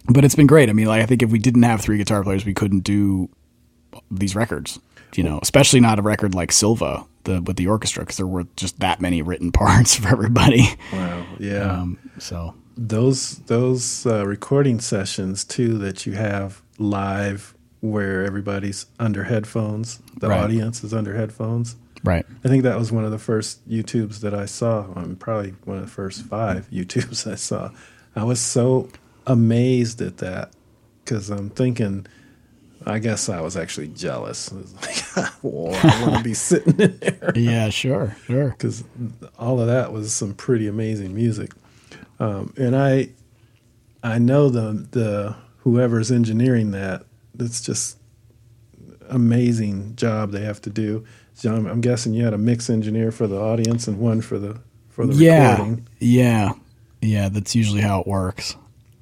but it's been great. I mean, like I think if we didn't have three guitar players, we couldn't do these records. You know, especially not a record like Sylva, the with the orchestra, because there were just that many written parts for everybody.
Wow. Yeah.
Um, so
those those uh, recording sessions too that you have live where everybody's under headphones the
Right.
audience is under headphones.
Right,
i think that was one of the first youtubes that i saw um, probably one of the first five youtubes i saw. I was so amazed at that because i'm thinking i guess i was actually jealous. I like, i want to be sitting in there.
Yeah, sure, sure,
because all of that was some pretty amazing music. Um, and I, I know the the whoever's engineering that, it's just amazing job they have to do. So I'm, I'm guessing you had a mix engineer for the audience and one for the for the
yeah,
recording.
yeah, yeah. That's usually how it works.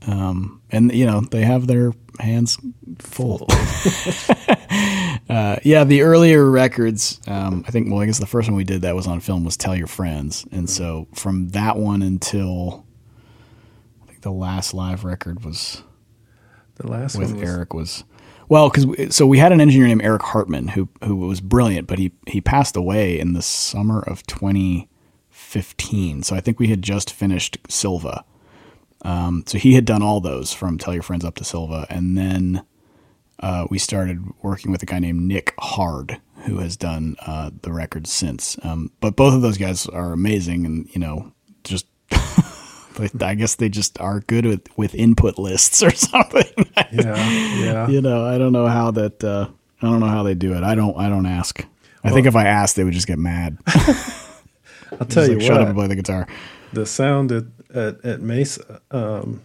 Um, and you know they have their hands full. uh, yeah, the earlier records, um, I think. Well, I guess the first one we did that was on film was "Tell Your Friends," and so from that one until I think the last live record was
The last
with
one was,
Eric was well because so we had an engineer named Eric Hartman who who was brilliant, but he he passed away in the summer of 2015. So I think we had just finished Sylva. Um, so he had done all those from Tell Your Friends up to Sylva, and then uh, we started working with a guy named Nic Hard who has done uh, the records since. Um, but both of those guys are amazing, and you know just. I guess they just are good with, with input lists or something.
yeah, yeah.
you know, I don't know how that. Uh, I don't know how they do it. I don't. I don't ask. I think if I asked, they would just get mad.
I'll tell you
like, Shut up and
what,
play the guitar.
the sound at at, at Mesa um,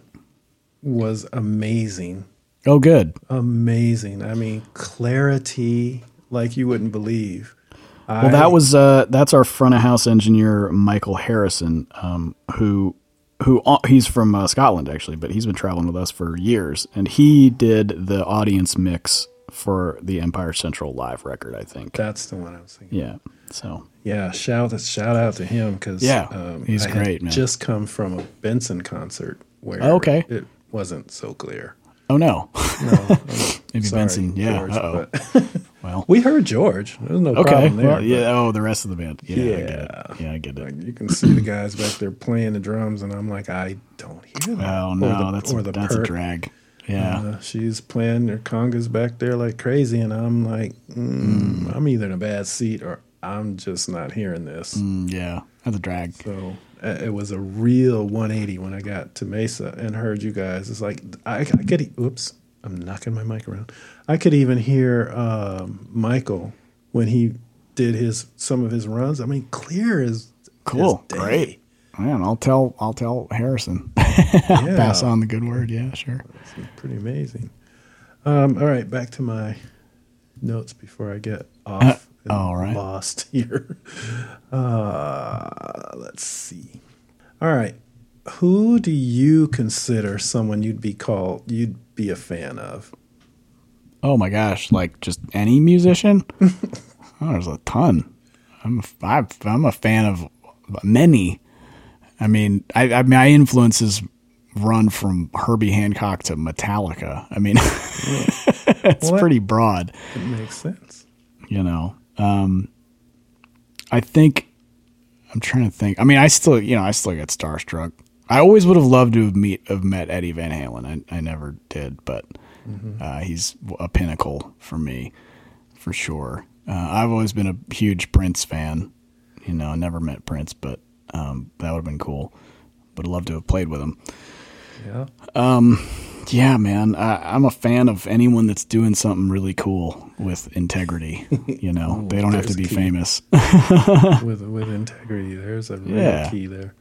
was amazing.
Oh, good.
amazing. I mean, clarity like you wouldn't believe.
Well, that was uh, that's our front of house engineer Michael Harrison, um, who who uh, he's from uh, Scotland actually, but he's been traveling with us for years, and he did the audience mix for the Empire Central live record. I think.
That's the one I was thinking.
Yeah. So
Yeah, shout shout out to him because
Yeah, he's
I
great, man.
Just come from a Benson concert where
Oh, okay.
it wasn't so clear.
oh no,
No,
maybe
sorry,
Benson. Yeah.
George,
Uh-oh.
but
well.
we heard George. There's no
Okay.
problem there.
well, yeah. Oh, the rest of the band. Yeah. I get
Yeah.
it. Yeah, I get it.
Like you can see the guys back there playing the drums, and I'm like, I don't hear them.
Oh
Or
no,
the-
that's a, that's a drag. Yeah.
Uh, she's playing her congas back there like crazy, and I'm like, mm, I'm either in a bad seat or I'm just not hearing this.
Mm, yeah. That's a drag.
So uh, it was a real 180 when I got to Mesa and heard you guys. It's like I, I e- Oops, I'm knocking my mic around. I could even hear um, Michael when he did his some of his runs. I mean, clear as
Cool.
as.
Great. Man, I'll tell I'll tell Harrison.
Yeah,
Pass on the good word. Yeah, sure.
It's pretty amazing. Um, all right, back to my notes before I get off. and
all right.
lost here. Uh, let's see. All right, who do you consider someone you'd be called you'd be a fan of?
Oh my gosh, like just any musician? oh, there's a ton. I'm a, I'm a fan of many. I mean, I, I my influences run from Herbie Hancock to Metallica. I mean, it's
Well,
pretty broad.
It makes sense.
you know um i think i'm trying to think i mean i still you know i still get starstruck I always would have loved to have meet have met Eddie Van Halen. I, I never did, but
Mm-hmm.
uh, he's a pinnacle for me, for sure. Uh, I've always been a huge Prince fan. You know, I never met Prince, but um, that would have been cool. Would loved to have played with him.
Yeah.
Yeah, man. I, I'm a fan of anyone that's doing something really cool with integrity. You know, they don't have to be
key.
famous.
with with integrity. There's a real
Yeah.
key there.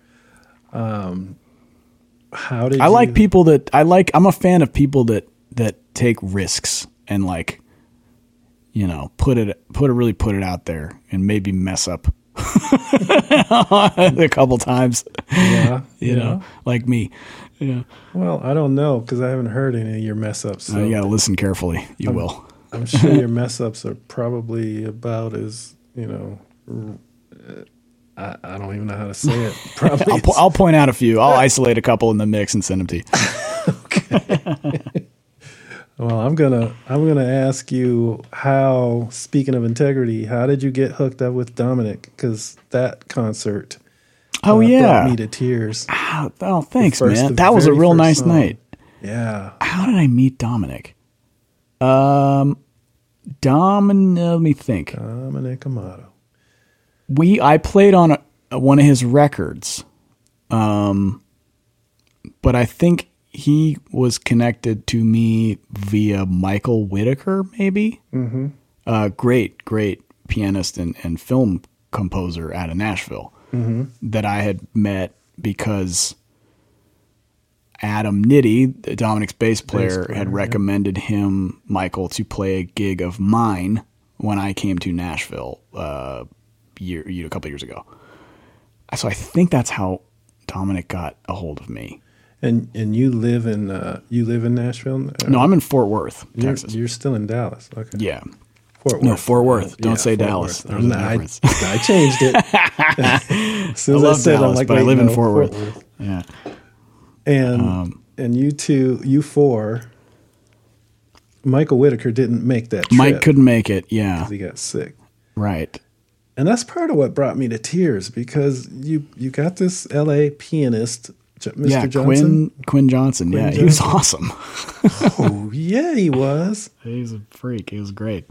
Um, how did
I
you,
like people that I like. I'm a fan of people that that take risks and like, you know, put it put it really put it out there and maybe mess up a couple times.
Yeah,
You
yeah.
know, like me. Yeah,
Well, I don't know because I haven't heard any of your mess ups. So
Uh, you gotta listen carefully. You will.
I'm sure your mess ups are probably about as you know. r- I, I don't even know how to say it. Probably.
I'll, po- I'll point out a few. I'll isolate a couple in the mix and send them to you.
Well, I'm gonna I'm gonna ask you how. Speaking of integrity, how did you get hooked up with Dominic? Because that concert
Oh
uh,
yeah.
brought me to tears.
oh, oh, thanks,
first-
man. That was a real nice
song.
night.
Yeah,
How did I meet Dominic? Um, Dominic. Let me think.
Dominic Amato.
we I played on a, one of his records, um, but I think he was connected to me via Michael Whitaker, maybe. Mm-hmm. Uh, great, great pianist and, and film composer out of Nashville that I had met because Adam Nitti, Dominic's bass player,
player,
had
yeah.
recommended him, Michael, to play a gig of mine when I came to Nashville uh, year, year a couple years ago. So I think that's how Dominic got a hold of me.
And and you live in uh, you live in Nashville?
No, I'm in Fort Worth,
you're,
Texas.
You're still in Dallas. Okay.
yeah.
Fort Worth.
No, Fort Worth. Don't say
Fort
Dallas.
Worth.
There's a
No, I. I changed it. as soon
I
as I,
love
said,
Dallas,
I'm like,
but I live in
no,
Fort Worth. Yeah.
And
Um,
and you two, you four, Michael Whitaker didn't make that trip.
Mike couldn't make it. Yeah.
he got sick.
Right.
And that's part of what brought me to tears because you you got this L.A. pianist, Mr.
Yeah.
Johnson.
Quinn Quinn Johnson.
Quinn
yeah. He was awesome.
Oh yeah, he was.
He's a freak. He was great.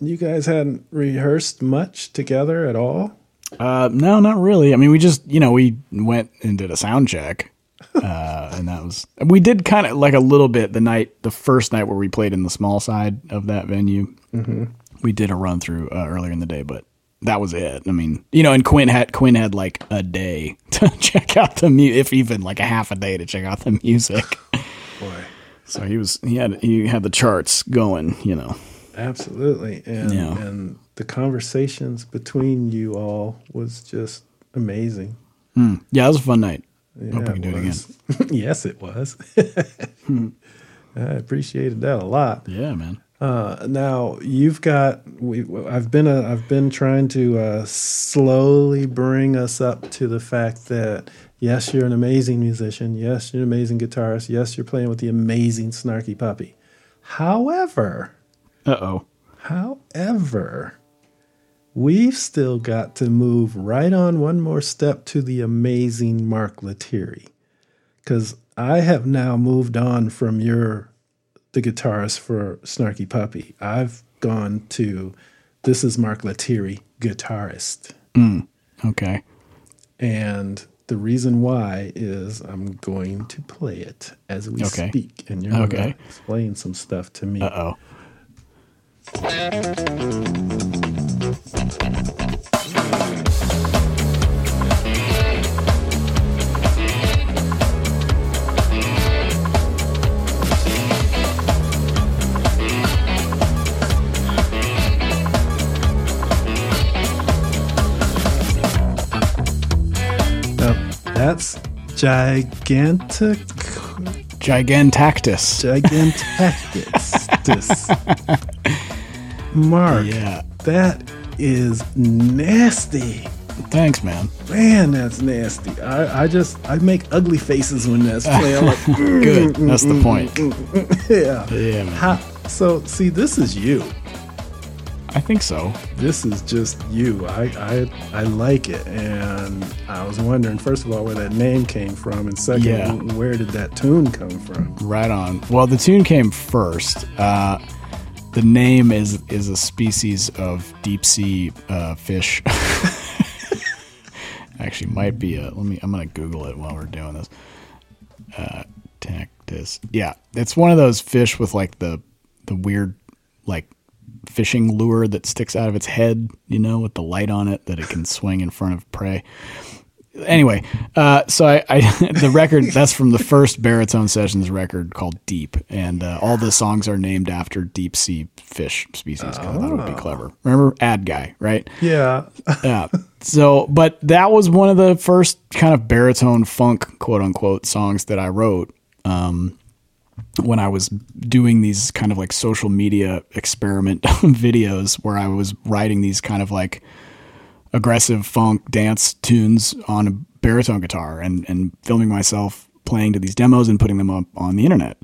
You guys hadn't rehearsed much together at all.
Uh, no, not really. I mean, we just, you know, we went and did a sound check. Uh, and that was, we did kind of like a little bit the night, the first night where we played in the small side of that venue. Mm-hmm. We did a run through uh, earlier in the day, but that was it. I mean, you know, and Quinn had, Quinn had like a day to check out the music, if even like a half a day to check out the music.
Boy,
So he was, he had, he had the charts going, you know.
absolutely. And
Yeah.
and the conversations between you all was just amazing. Hmm.
Yeah, it was a fun night.
Yeah,
Hope we can do it again.
yes, it was. Hmm. I appreciated that a lot.
Yeah, man.
Uh, now you've got we. I've been a, I've been trying to uh, slowly bring us up to the fact that yes, you're an amazing musician. Yes, you're an amazing guitarist. Yes, you're playing with the amazing Snarky Puppy. However,
Uh oh.
however, we've still got to move right on one more step to the amazing Mark Lettieri, because I have now moved on from your the guitarist for Snarky Puppy. I've gone to this is Mark Lettieri, guitarist.
Okay.
And the reason why is I'm going to play it as we
Okay.
speak. And you're going to
Okay.
explain some stuff to me.
Uh oh.
That's gigantic,
Gigantactis.
gigantactis. Mark,
Yeah.
that is nasty.
Thanks, man.
Man, that's nasty. I, I just I make ugly faces when that's playing. I'm like, "Mm,
Good. That's the mm, point.
Mm, yeah.
Yeah, man.
How, so see, this is you.
I think so.
This is just you. I, I I like it, and I was wondering first of all where that name came from, and second,
Yeah.
where did that tune come from?
Right on. Well, the tune came first. Uh, the name is is a species of deep sea uh, fish. Actually, might be a. Let me. I'm gonna Google it while we're doing this. Uh, Tactus. Yeah, it's one of those fish with like the the weird like fishing lure that sticks out of its head. You know, with the light on it that it can swing in front of prey anyway, uh, so I, I the record that's from the first baritone sessions record called Deep, and uh, all the songs are named after deep sea fish species. 'cause I thought it would be clever. Remember Ad Guy, right?
Yeah,
Yeah. So, but that was one of the first kind of baritone funk, quote unquote, songs that I wrote. Um, when I was doing these kind of like social media experiment videos where I was writing these kind of like aggressive funk dance tunes on a baritone guitar and, and filming myself playing to these demos and putting them up on the internet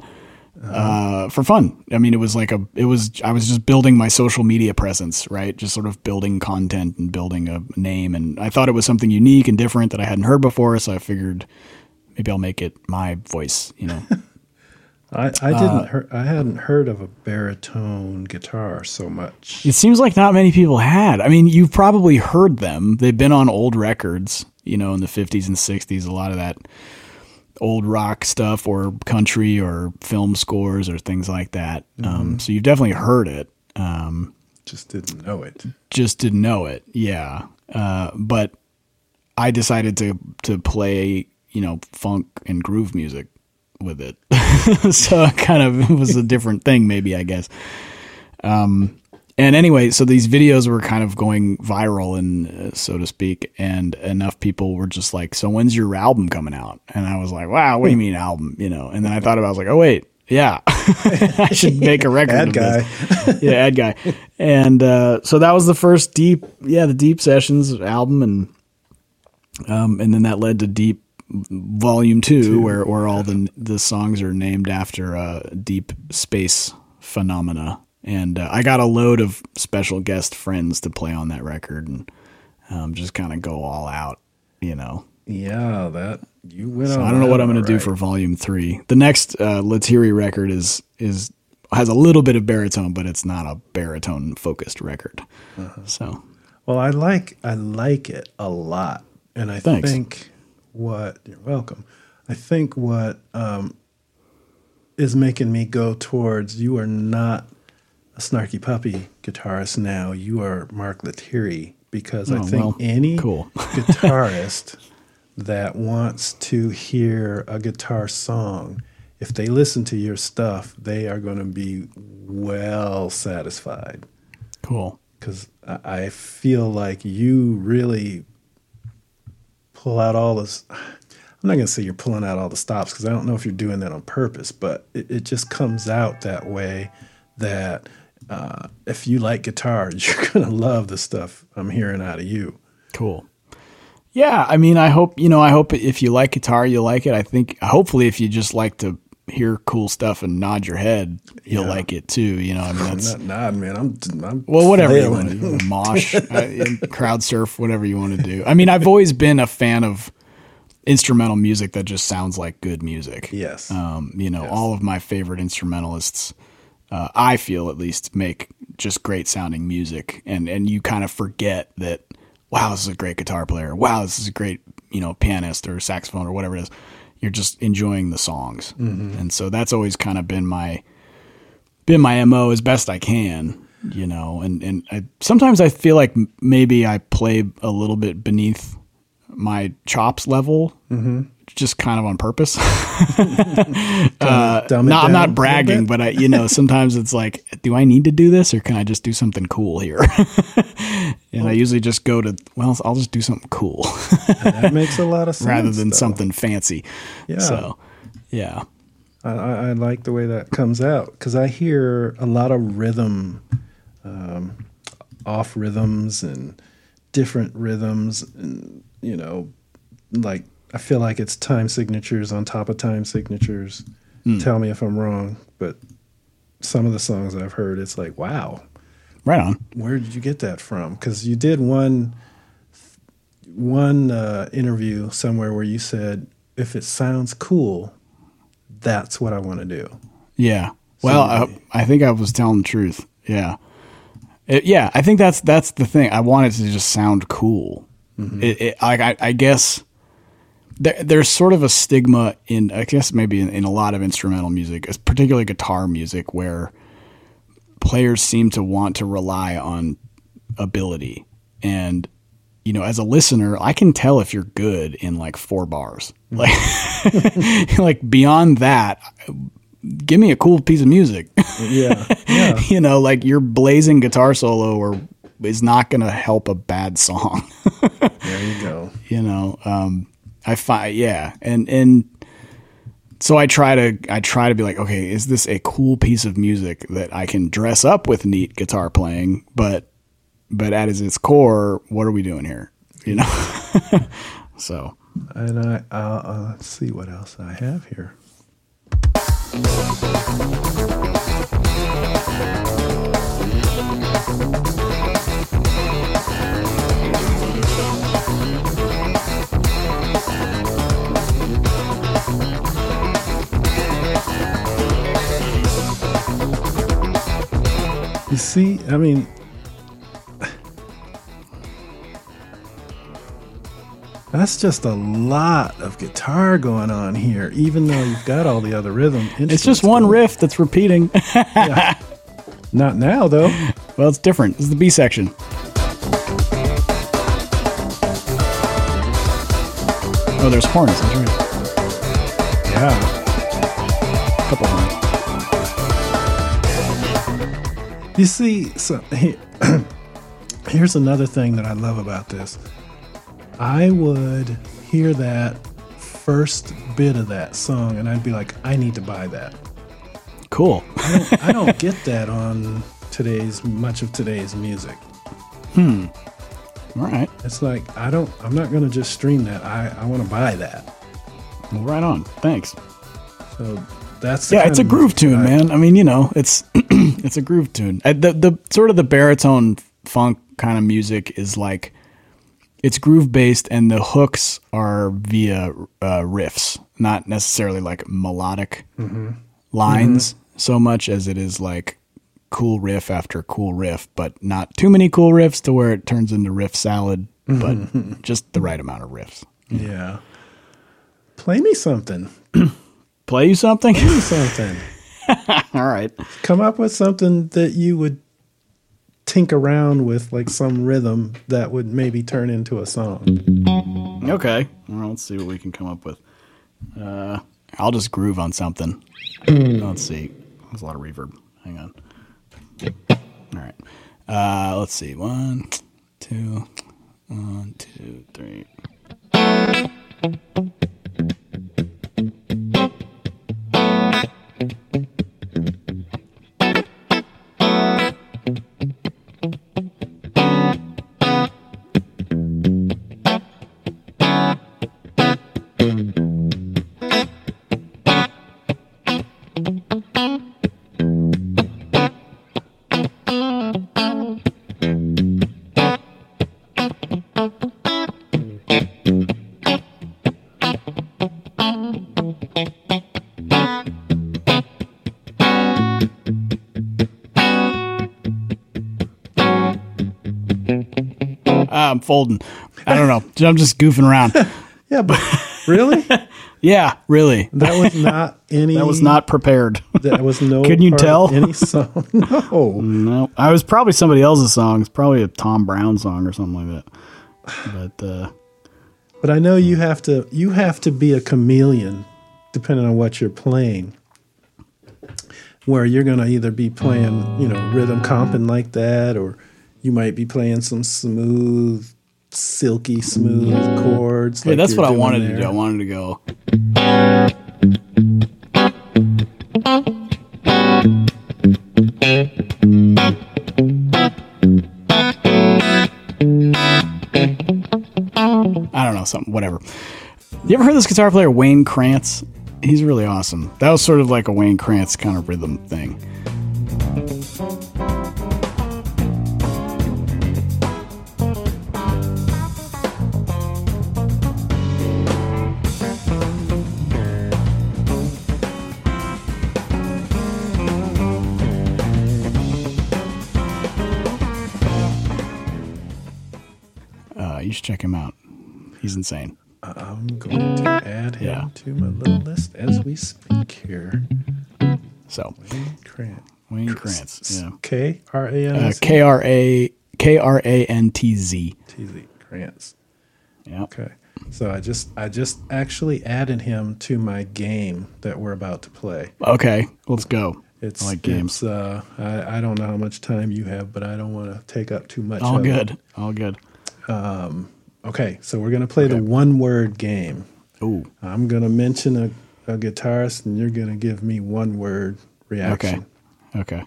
uh, for fun. I mean, it was like a, it was, I was just building my social media presence, right? Just sort of building content and building a name. And I thought it was something unique and different that I hadn't heard before. So I figured maybe I'll make it my voice, you know?
I, I didn't hear, I hadn't heard of a baritone guitar so much.
It seems like not many people had. I mean, you've probably heard them. They've been on old records, you know, in the 50s and 60s, a lot of that old rock stuff or country or film scores or things like that. Um, so you've definitely heard it. Um,
Just didn't know it.
just didn't know it. Yeah. Uh, but I decided to to play, you know, funk and groove music with it. so it kind of was a different thing maybe, I guess. Um and anyway, so these videos were kind of going viral and uh, so to speak, and enough people were just like, "So when's your album coming out?" And I was like, "Wow, what do you mean album?" You know. And then I thought about, it, I was like, "Oh wait, yeah, I should make a record."
Ad guy.
yeah, ad guy. And uh, so that was the first deep, yeah, the Deep Sessions album, and um, and then that led to Deep Volume Two, where where all the the songs are named after uh, deep space phenomena. And uh, I got a load of special guest friends to play on that record, and um, just kind of go all out, you know.
Yeah, that you went
So. I don't know what I'm going to do for volume three. The next uh, Lettieri record is is has a little bit of baritone, but it's not a baritone focused record.
Uh-huh.
So
Well, I like I like it a lot, and I
Thanks.
think what you're welcome. I think what um, is making me go towards you are not a snarky puppy guitarist now. You are Mark Lettieri because I
Oh,
think
well,
any
cool.
guitarist that wants to hear a guitar song, if they listen to your stuff, they are going to be well satisfied
cool.
because I I feel like you really pull out all this. I'm not going to say you're pulling out all the stops because I don't know if you're doing that on purpose, but it, it just comes out that way that uh, if you like guitar, you're going to love the stuff I'm hearing out of you.
Cool. Yeah, I mean, I hope you know. I hope if you like guitar, you like it. I think hopefully, if you just like to hear cool stuff and nod your head, you'll
Yeah.
like it too. You know, I mean,
I'm
that's
not nodding, man. I'm, I'm
well, whatever you want to do, mosh, uh, crowd surf, whatever you want to do. I mean, I've always been a fan of instrumental music that just sounds like good music.
Yes.
Um, you know, all of my favorite instrumentalists, uh, I feel at least, make just great sounding music, and and you kind of forget that. Wow, this is a great guitar player. Wow, this is a great you know pianist or saxophone or whatever it is. You're just enjoying the songs, mm-hmm. and so that's always kind of been my been my mo as best I can. You know, and and I, sometimes I feel like maybe I play a little bit beneath my chops level, mm-hmm. Just kind of on purpose. Uh, no, I'm not bragging, but I, you know, sometimes it's like, do I need to do this or can I just do something cool here? and I usually just go to, well, I'll just do something cool
that makes a lot of sense.
rather than
though.
something fancy.
Yeah.
So, yeah.
I, I, I like the way that comes out because I hear a lot of rhythm, um, off rhythms and different rhythms, and you know, like I feel like it's time signatures on top of time signatures. Hmm. Tell me if I'm wrong, but some of the songs I've heard, it's like, wow,
Right on.
Where did you get that from? Because you did one one uh, interview somewhere where you said, "If it sounds cool, that's what I want to do."
Yeah. Well, I, I think I was telling the truth. Yeah. It, yeah, I think that's that's the thing. I want it to just sound cool. Mm-hmm. It, it, like I, I guess there, there's sort of a stigma in, I guess maybe in, in a lot of instrumental music, particularly guitar music, where players seem to want to rely on ability. And you know, as a listener, I can tell if you're good in like four bars. Like, like beyond that, give me a cool piece of music.
Yeah, yeah,
you know, like your blazing guitar solo or is not going to help a bad song.
there you go.
you know, um, I find yeah, and and so I try to I try to be like, okay, is this a cool piece of music that I can dress up with neat guitar playing, but but at its core, what are we doing here? You know, so
And I, I'll, uh, let's see what else I have here. You see, I mean, that's just a lot of guitar going on here, even though you've got all the other rhythm.
it's just one riff that's repeating.
Not now, though.
well, it's different. This is the B section. Oh, there's horns. That's right.
Yeah. You see, so he- here's another thing that I love about this. I would hear that first bit of that song, and I'd be like, I need to buy that.
Cool.
I don't get that on today's much of today's music. Hmm.
All right.
It's like I don't. I'm not going to just stream that. I I want to buy that.
Well, right on. Thanks.
So that's the
Yeah, it's a groove tune,
I-
man. I mean, you know, it's it's a groove tune. Uh, The the sort of the baritone funk kind of music is like it's groove based, and the hooks are via uh, riffs, not necessarily like melodic
Mm-hmm.
lines so much as it is like cool riff after cool riff, but not too many cool riffs to where it turns into riff salad, but just the right amount of riffs.
Yeah. Play me something.
Play you something?
Play something.
All right.
Come up with something that you would tink around with, like some rhythm that would maybe turn into a song.
Okay. Well, let's see what we can come up with. Uh, I'll just groove on something. let's see. There's a lot of reverb. Hang on. All right. Uh, let's see. One, two, one, two, three. I'm folding. I don't know. I'm just goofing around.
Yeah, but really?
Yeah, really.
That was not any.
That was not prepared.
That was no.
Couldn't you tell?
Any song? No.
no, I was probably somebody else's song. It's probably a Tom Brown song or something like that. But uh,
But I know you have to. You have to be a chameleon, depending on what you're playing. Where you're gonna either be playing, you know, rhythm comping like that, or you might be playing some smooth, silky smooth chords.
yeah,
like
that's what I wanted to do. I wanted to go. I don't know, something, whatever. You ever heard this guitar player, Wayne Krantz? He's really awesome. That was sort of like a Wayne Krantz kind of rhythm thing. Check him out. He's insane.
I'm going to add him
Yeah.
to my little list as we speak here.
So
Wayne Krantz.
Wayne Krantz. Yeah.
K R A N
Uh, K R A K R A N T Z.
T Z Krantz.
Yeah.
Okay. So I just I just actually added him to my game that we're about to play.
Okay. Let's go.
It's
I like games.
It's, uh, I, I don't know how much time you have, but I don't want to take up too much.
All
of it.
good. All good.
Um, okay, so we're gonna play the one word game.
Ooh.
I'm gonna mention a, a guitarist, and you're gonna give me one word reaction.
Okay. Okay.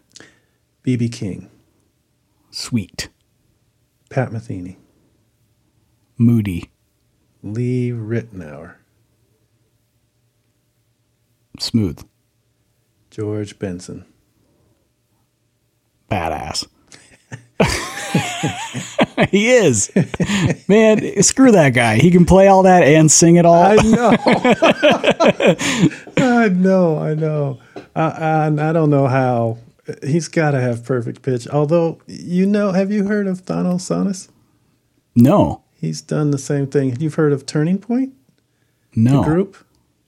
BB King,
Sweet.
Pat Metheny,
Moody.
Lee Ritenour,
Smooth.
George Benson.
Badass. he is. Man, screw that guy. He can play all that and sing it all.
I know. I know. I know. I, I, I don't know how. He's got to have perfect pitch. Although, you know, have you heard of Donald Sonis?
no.
He's done the same thing. You've heard of Turning Point
No.
Group?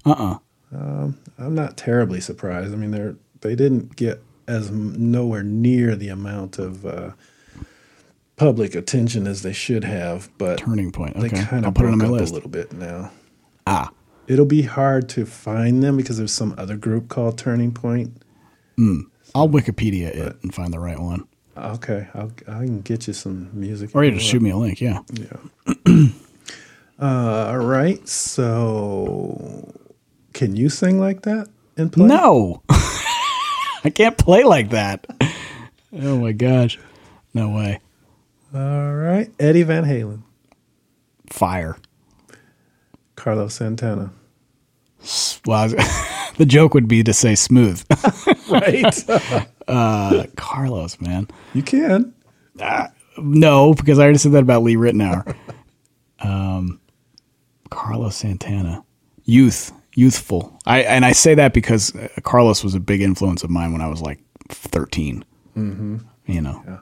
Uh-uh.
I'm not terribly surprised. I mean, they're they didn't get as nowhere near the amount of uh, public attention as they should have, but
Turning point.
they
Okay.
kind
I'll
of
put it on my list.
a little bit now.
Ah.
It'll be hard to find them because there's some other group called Turning Point.
I'll Wikipedia it and find the right one.
Okay, I'll, I can get you some music.
Or you just shoot me a link. Yeah.
Yeah. uh, all right. So, can you sing like that and play?
No. I can't play like that. Oh my gosh. No way.
All right. Eddie Van Halen,
Fire.
Carlos Santana.
Well, the joke would be to say smooth.
Right.
Uh, Carlos, man.
you can.
No, because I already said that about Lee Ritenour. um, Carlos Santana, youth, youthful. I and I say that because uh, Carlos was a big influence of mine when I was like 13 Mm-hmm. You know,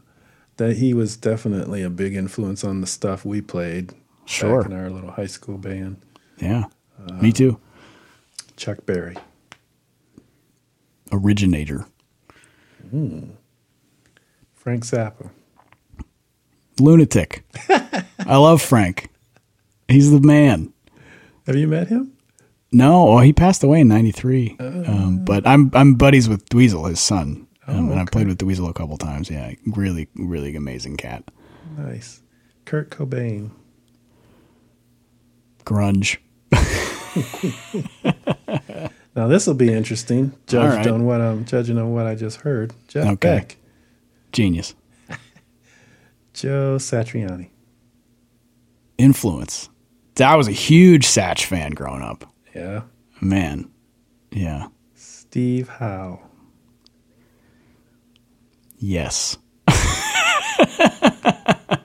That he was definitely a big influence on the stuff we played.
Sure.
Back in our little high school band.
yeah, me too.
Chuck Berry.
Originator,
Frank Zappa.
lunatic. I love Frank. He's the man.
Have you met him?
No, well, he passed away in '93. Um, but I'm I'm buddies with Dweezil, his son, um, and I played with Dweezil a couple times. Yeah, really, really amazing cat.
Nice. Kurt Cobain.
Grunge.
Now this will be interesting. Judged
right.
on what I'm judging on what I just heard. Jeff
Okay.
Beck,
Genius.
Joe Satriani,
Influence. I was a huge Satch fan growing up.
yeah,
Man. Yeah.
Steve Howe,
Yes.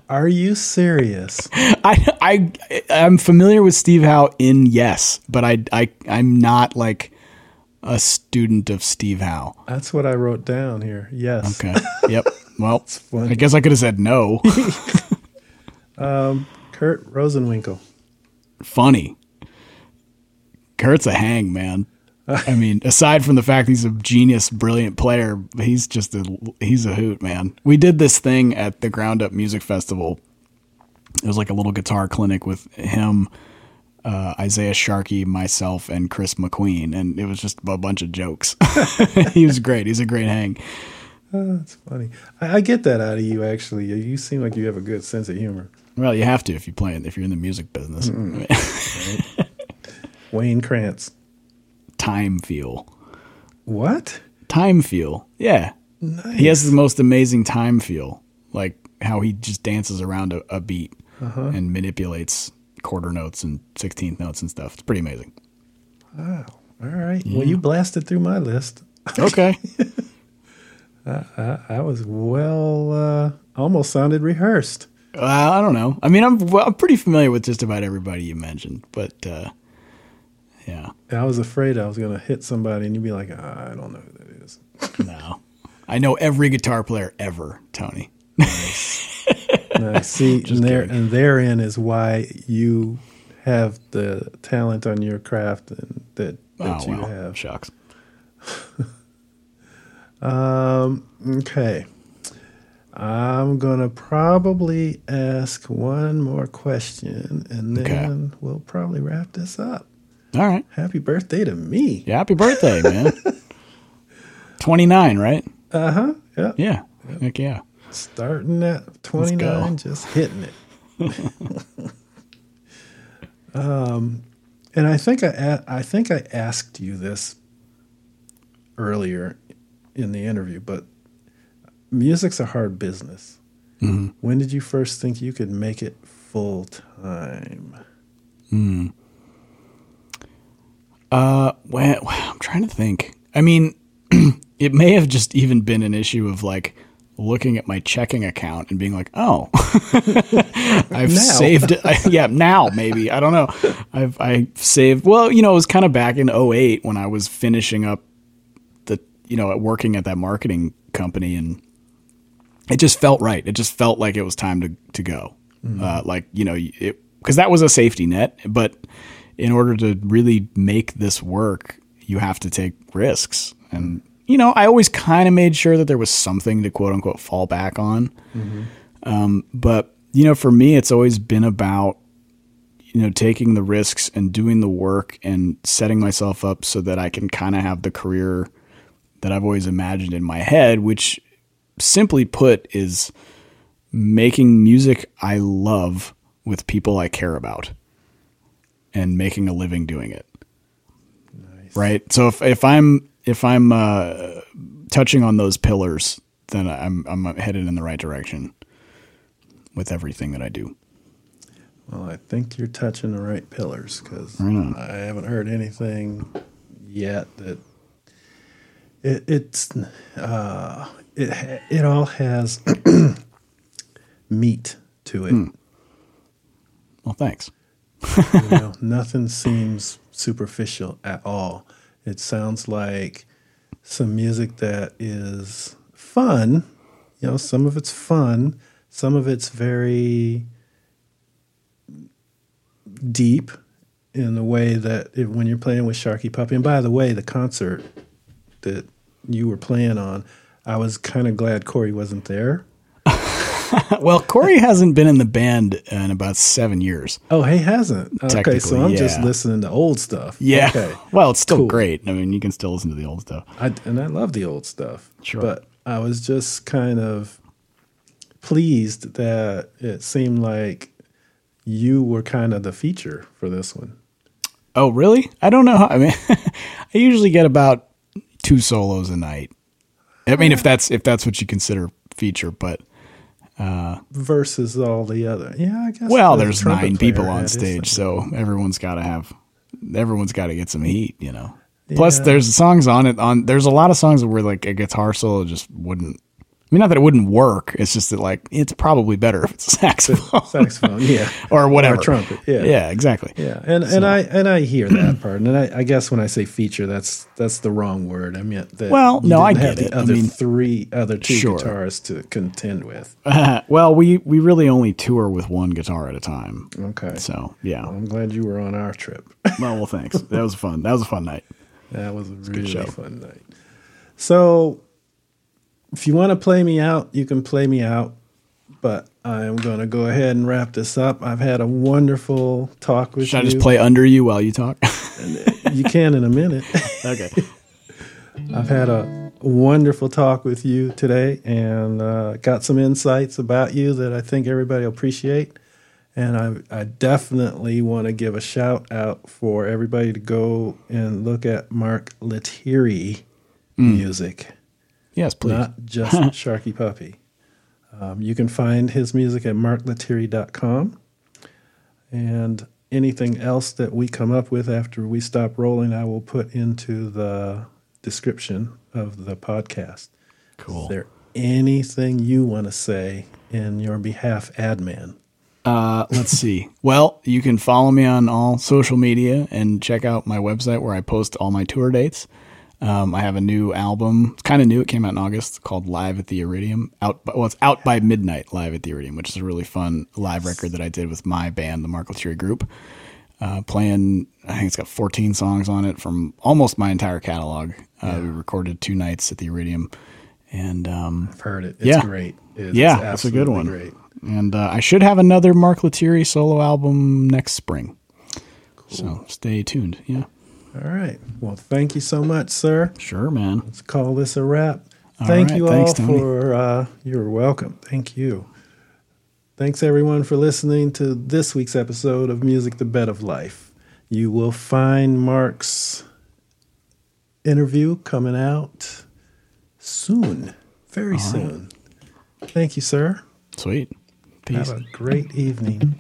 Are you serious?
I I I'm familiar with Steve Howe in Yes, but I I I'm not like a student of Steve Howe.
That's what I wrote down here. Yes.
Okay. yep. Well. I guess I could have said no.
Um, Kurt Rosenwinkel.
Funny. Kurt's a hang, man. I mean, aside from the fact he's a genius, brilliant player, he's just a he's a hoot, man. We did this thing at the Ground Up Music Festival. It was like a little guitar clinic with him, uh, Isaiah Sharkey, myself, and Chris McQueen, and it was just a bunch of jokes. he was great. He's a great hang.
That's funny. I, I get that out of you. Actually, you, seem like you have a good sense of humor.
Well, you have to if you play if you're in the music business.
Wayne Krantz.
Time feel.
What?
Time feel. Yeah.
Nice.
He has the most amazing time feel, like how he just dances around a, a beat and manipulates quarter notes and sixteenth notes and stuff. It's pretty amazing.
Wow. All right. Well, you blasted through my list.
Okay,
I, I was well, uh, almost sounded rehearsed.
uh, I don't know. I mean, I'm well, I'm pretty familiar with just about everybody you mentioned, but uh, yeah,
I was afraid I was going to hit somebody and you'd be like, ah, I don't know who that is.
no, I know every guitar player ever, Tony.
Nice. See, and, there, and therein is why you have the talent on your craft and that, that
oh,
you have.
Shucks.
Um, okay. I'm going to probably ask one more question and then
Okay.
we'll probably wrap this up.
All right.
Happy birthday to me.
Yeah, happy birthday, man. 29, right?
Uh huh. Yeah.
Yeah. Heck yeah.
Starting at 29, just hitting it. um, and I think I I think I asked you this earlier in the interview, but music's a hard business.
Mhm.
When did you first think you could make it full time?
Uh, well, I'm trying to think. I mean, it may have just even been an issue of like looking at my checking account and being like, "Oh, I've
Now.
saved it." I, yeah, now maybe I don't know. I've I saved. Well, you know, it was kind of back in 08 when I was finishing up the you know working at that marketing company and it just felt right. It just felt like it was time to to go. Uh, like you know, it because that was a safety net. But in order to really make this work, you have to take risks. And you know, I always kind of made sure that there was something to quote unquote fall back on. Um, but you know, for me, it's always been about you know taking the risks and doing the work and setting myself up so that I can kind of have the career that I've always imagined in my head, which simply put is making music I love with people I care about and making a living doing it.
Nice.
Right? So if if I'm if I'm uh, touching on those pillars, then I'm I'm headed in the right direction with everything that I do.
Well, I think you're touching the right pillars because
Right.
I haven't heard anything yet that it, it's uh, it it all has meat to it.
Hmm. Well, thanks.
You know, nothing seems superficial at all. It sounds like some music that is fun. You know, some of it's fun, some of it's very deep in the way that it, when you're playing with Snarky Puppy. And by the way, the concert that you were playing on, I was kind of glad Cory wasn't there.
well, Cory hasn't been in the band in about seven years.
Oh, he hasn't. Okay, so I'm just listening to old stuff.
Yeah.
Okay.
Well, it's still
Cool.
great. I mean, you can still listen to the old stuff.
I, and I love the old stuff.
Sure.
But I was just kind of pleased that it seemed like you were kind of the feature for this one.
Oh, really? I don't know. How, I mean, I usually get about two solos a night. I mean, if that's if that's what you consider feature, but
versus all the other. Yeah, I guess.
well,
the
there's nine people on stage, so everyone's got to have everyone's got to get some heat, you know. Plus, there's songs on it. On there's a lot of songs where like a guitar solo just wouldn't. I mean, not that it wouldn't work. It's just that like it's probably better if it's a saxophone
saxophone, yeah,
or whatever.
trumpet, yeah.
yeah, exactly.
yeah, and and I and I hear that part, and I, I guess when I say feature, that's that's the wrong word. I meant that.
Well, no, I get
the
it. I
Other
mean-
three, other two
Sure.
guitars to contend with.
well, we we really only tour with one guitar at a time.
Okay,
So yeah.
I'm glad you were on our trip.
Well, well, thanks. That was fun. That was a fun night.
That was a really
show.
fun night. So, if you want to play me out, you can play me out. But I'm going to go ahead and wrap this up. I've had a wonderful talk with you.
Should I just play under you while you talk?
You can in a minute.
okay.
I've had a wonderful talk with you today and uh, got some insights about you that I think everybody will appreciate. And I, I definitely want to give a shout out for everybody to go and look at Mark Lettieri music.
Yes, please.
not just Snarky Puppy. Um, you can find his music at marklettieri.com. And anything else that we come up with after we stop rolling, I will put into the description of the podcast.
cool.
Is there anything you want to say in your behalf, admin?
Uh, let's see. Well, you can follow me on all social media and check out my website where I post all my tour dates. Um, I have a new album. It's kind of new. It came out in August called Live at the Iridium. Out, by, well, it's out by midnight. Live at the Iridium, which is a really fun live record that I did with my band, the Mark Lettieri Group. Uh, playing, I think it's got 14 songs on it from almost my entire catalog. Uh, We recorded two nights at the Iridium, and um,
I've heard it. It's
Yeah.
great. It's
yeah, that's a good one.
Great.
And uh, I should have another Mark Lettieri solo album next spring. So stay tuned. Yeah,
All right. Well, thank you so much, sir.
sure, man.
Let's call this a wrap.
All
Thank
right.
you
Thanks,
all
Tony.
for uh, you're welcome. Thank you. Thanks everyone for listening to this week's episode of Music the Bed of Life. You will find Mark's interview coming out soon, very soon. Thank you, sir.
Sweet. Peace.
Have a great evening.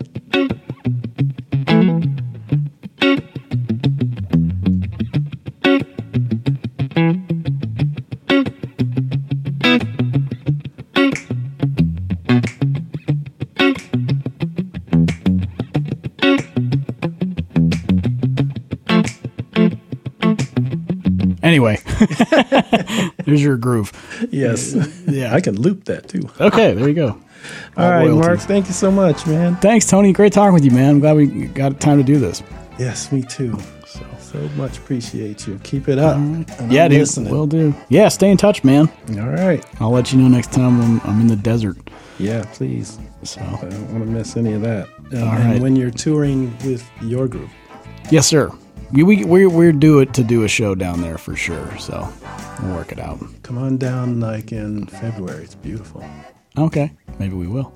Anyway, there's your groove.
Yes.
Yeah.
I can loop that too.
Okay, there you go.
All right,
royalties.
Mark. Thank you so much, man.
Thanks, Tony. Great talking with you, man. I'm glad we got time to do this.
Yes, me too. So so much appreciate you. Keep it up. And
yeah,
I'm
dude.
listening.
Will do. Yeah, stay in touch, man.
All right.
I'll let you know next time when I'm in the desert.
Yeah, please.
So,
I don't want to miss any of that. Um,
All
and when you're touring with your group,
yes, sir. We we we we're do it to do a show down there for sure. So we'll work it out.
come on down like in February. It's beautiful.
Okay, maybe we will.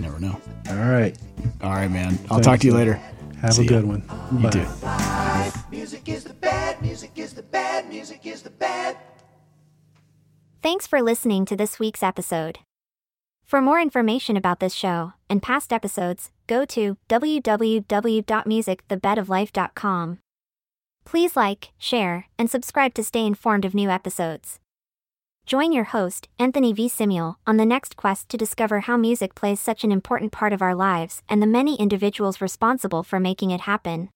Never know.
All right.
All right, man. I'll talk to you later.
Have
See
a
ya.
good one.
You
Bye.
too.
Music is the bad, music is the bad, music is the bad.
Thanks for listening to this week's episode. For more information about this show and past episodes, go to www.musicthebedoflife.com. Please like, share, and subscribe to stay informed of new episodes. Join your host, Anthony V. Simuel, on the next quest to discover how music plays such an important part of our lives and the many individuals responsible for making it happen.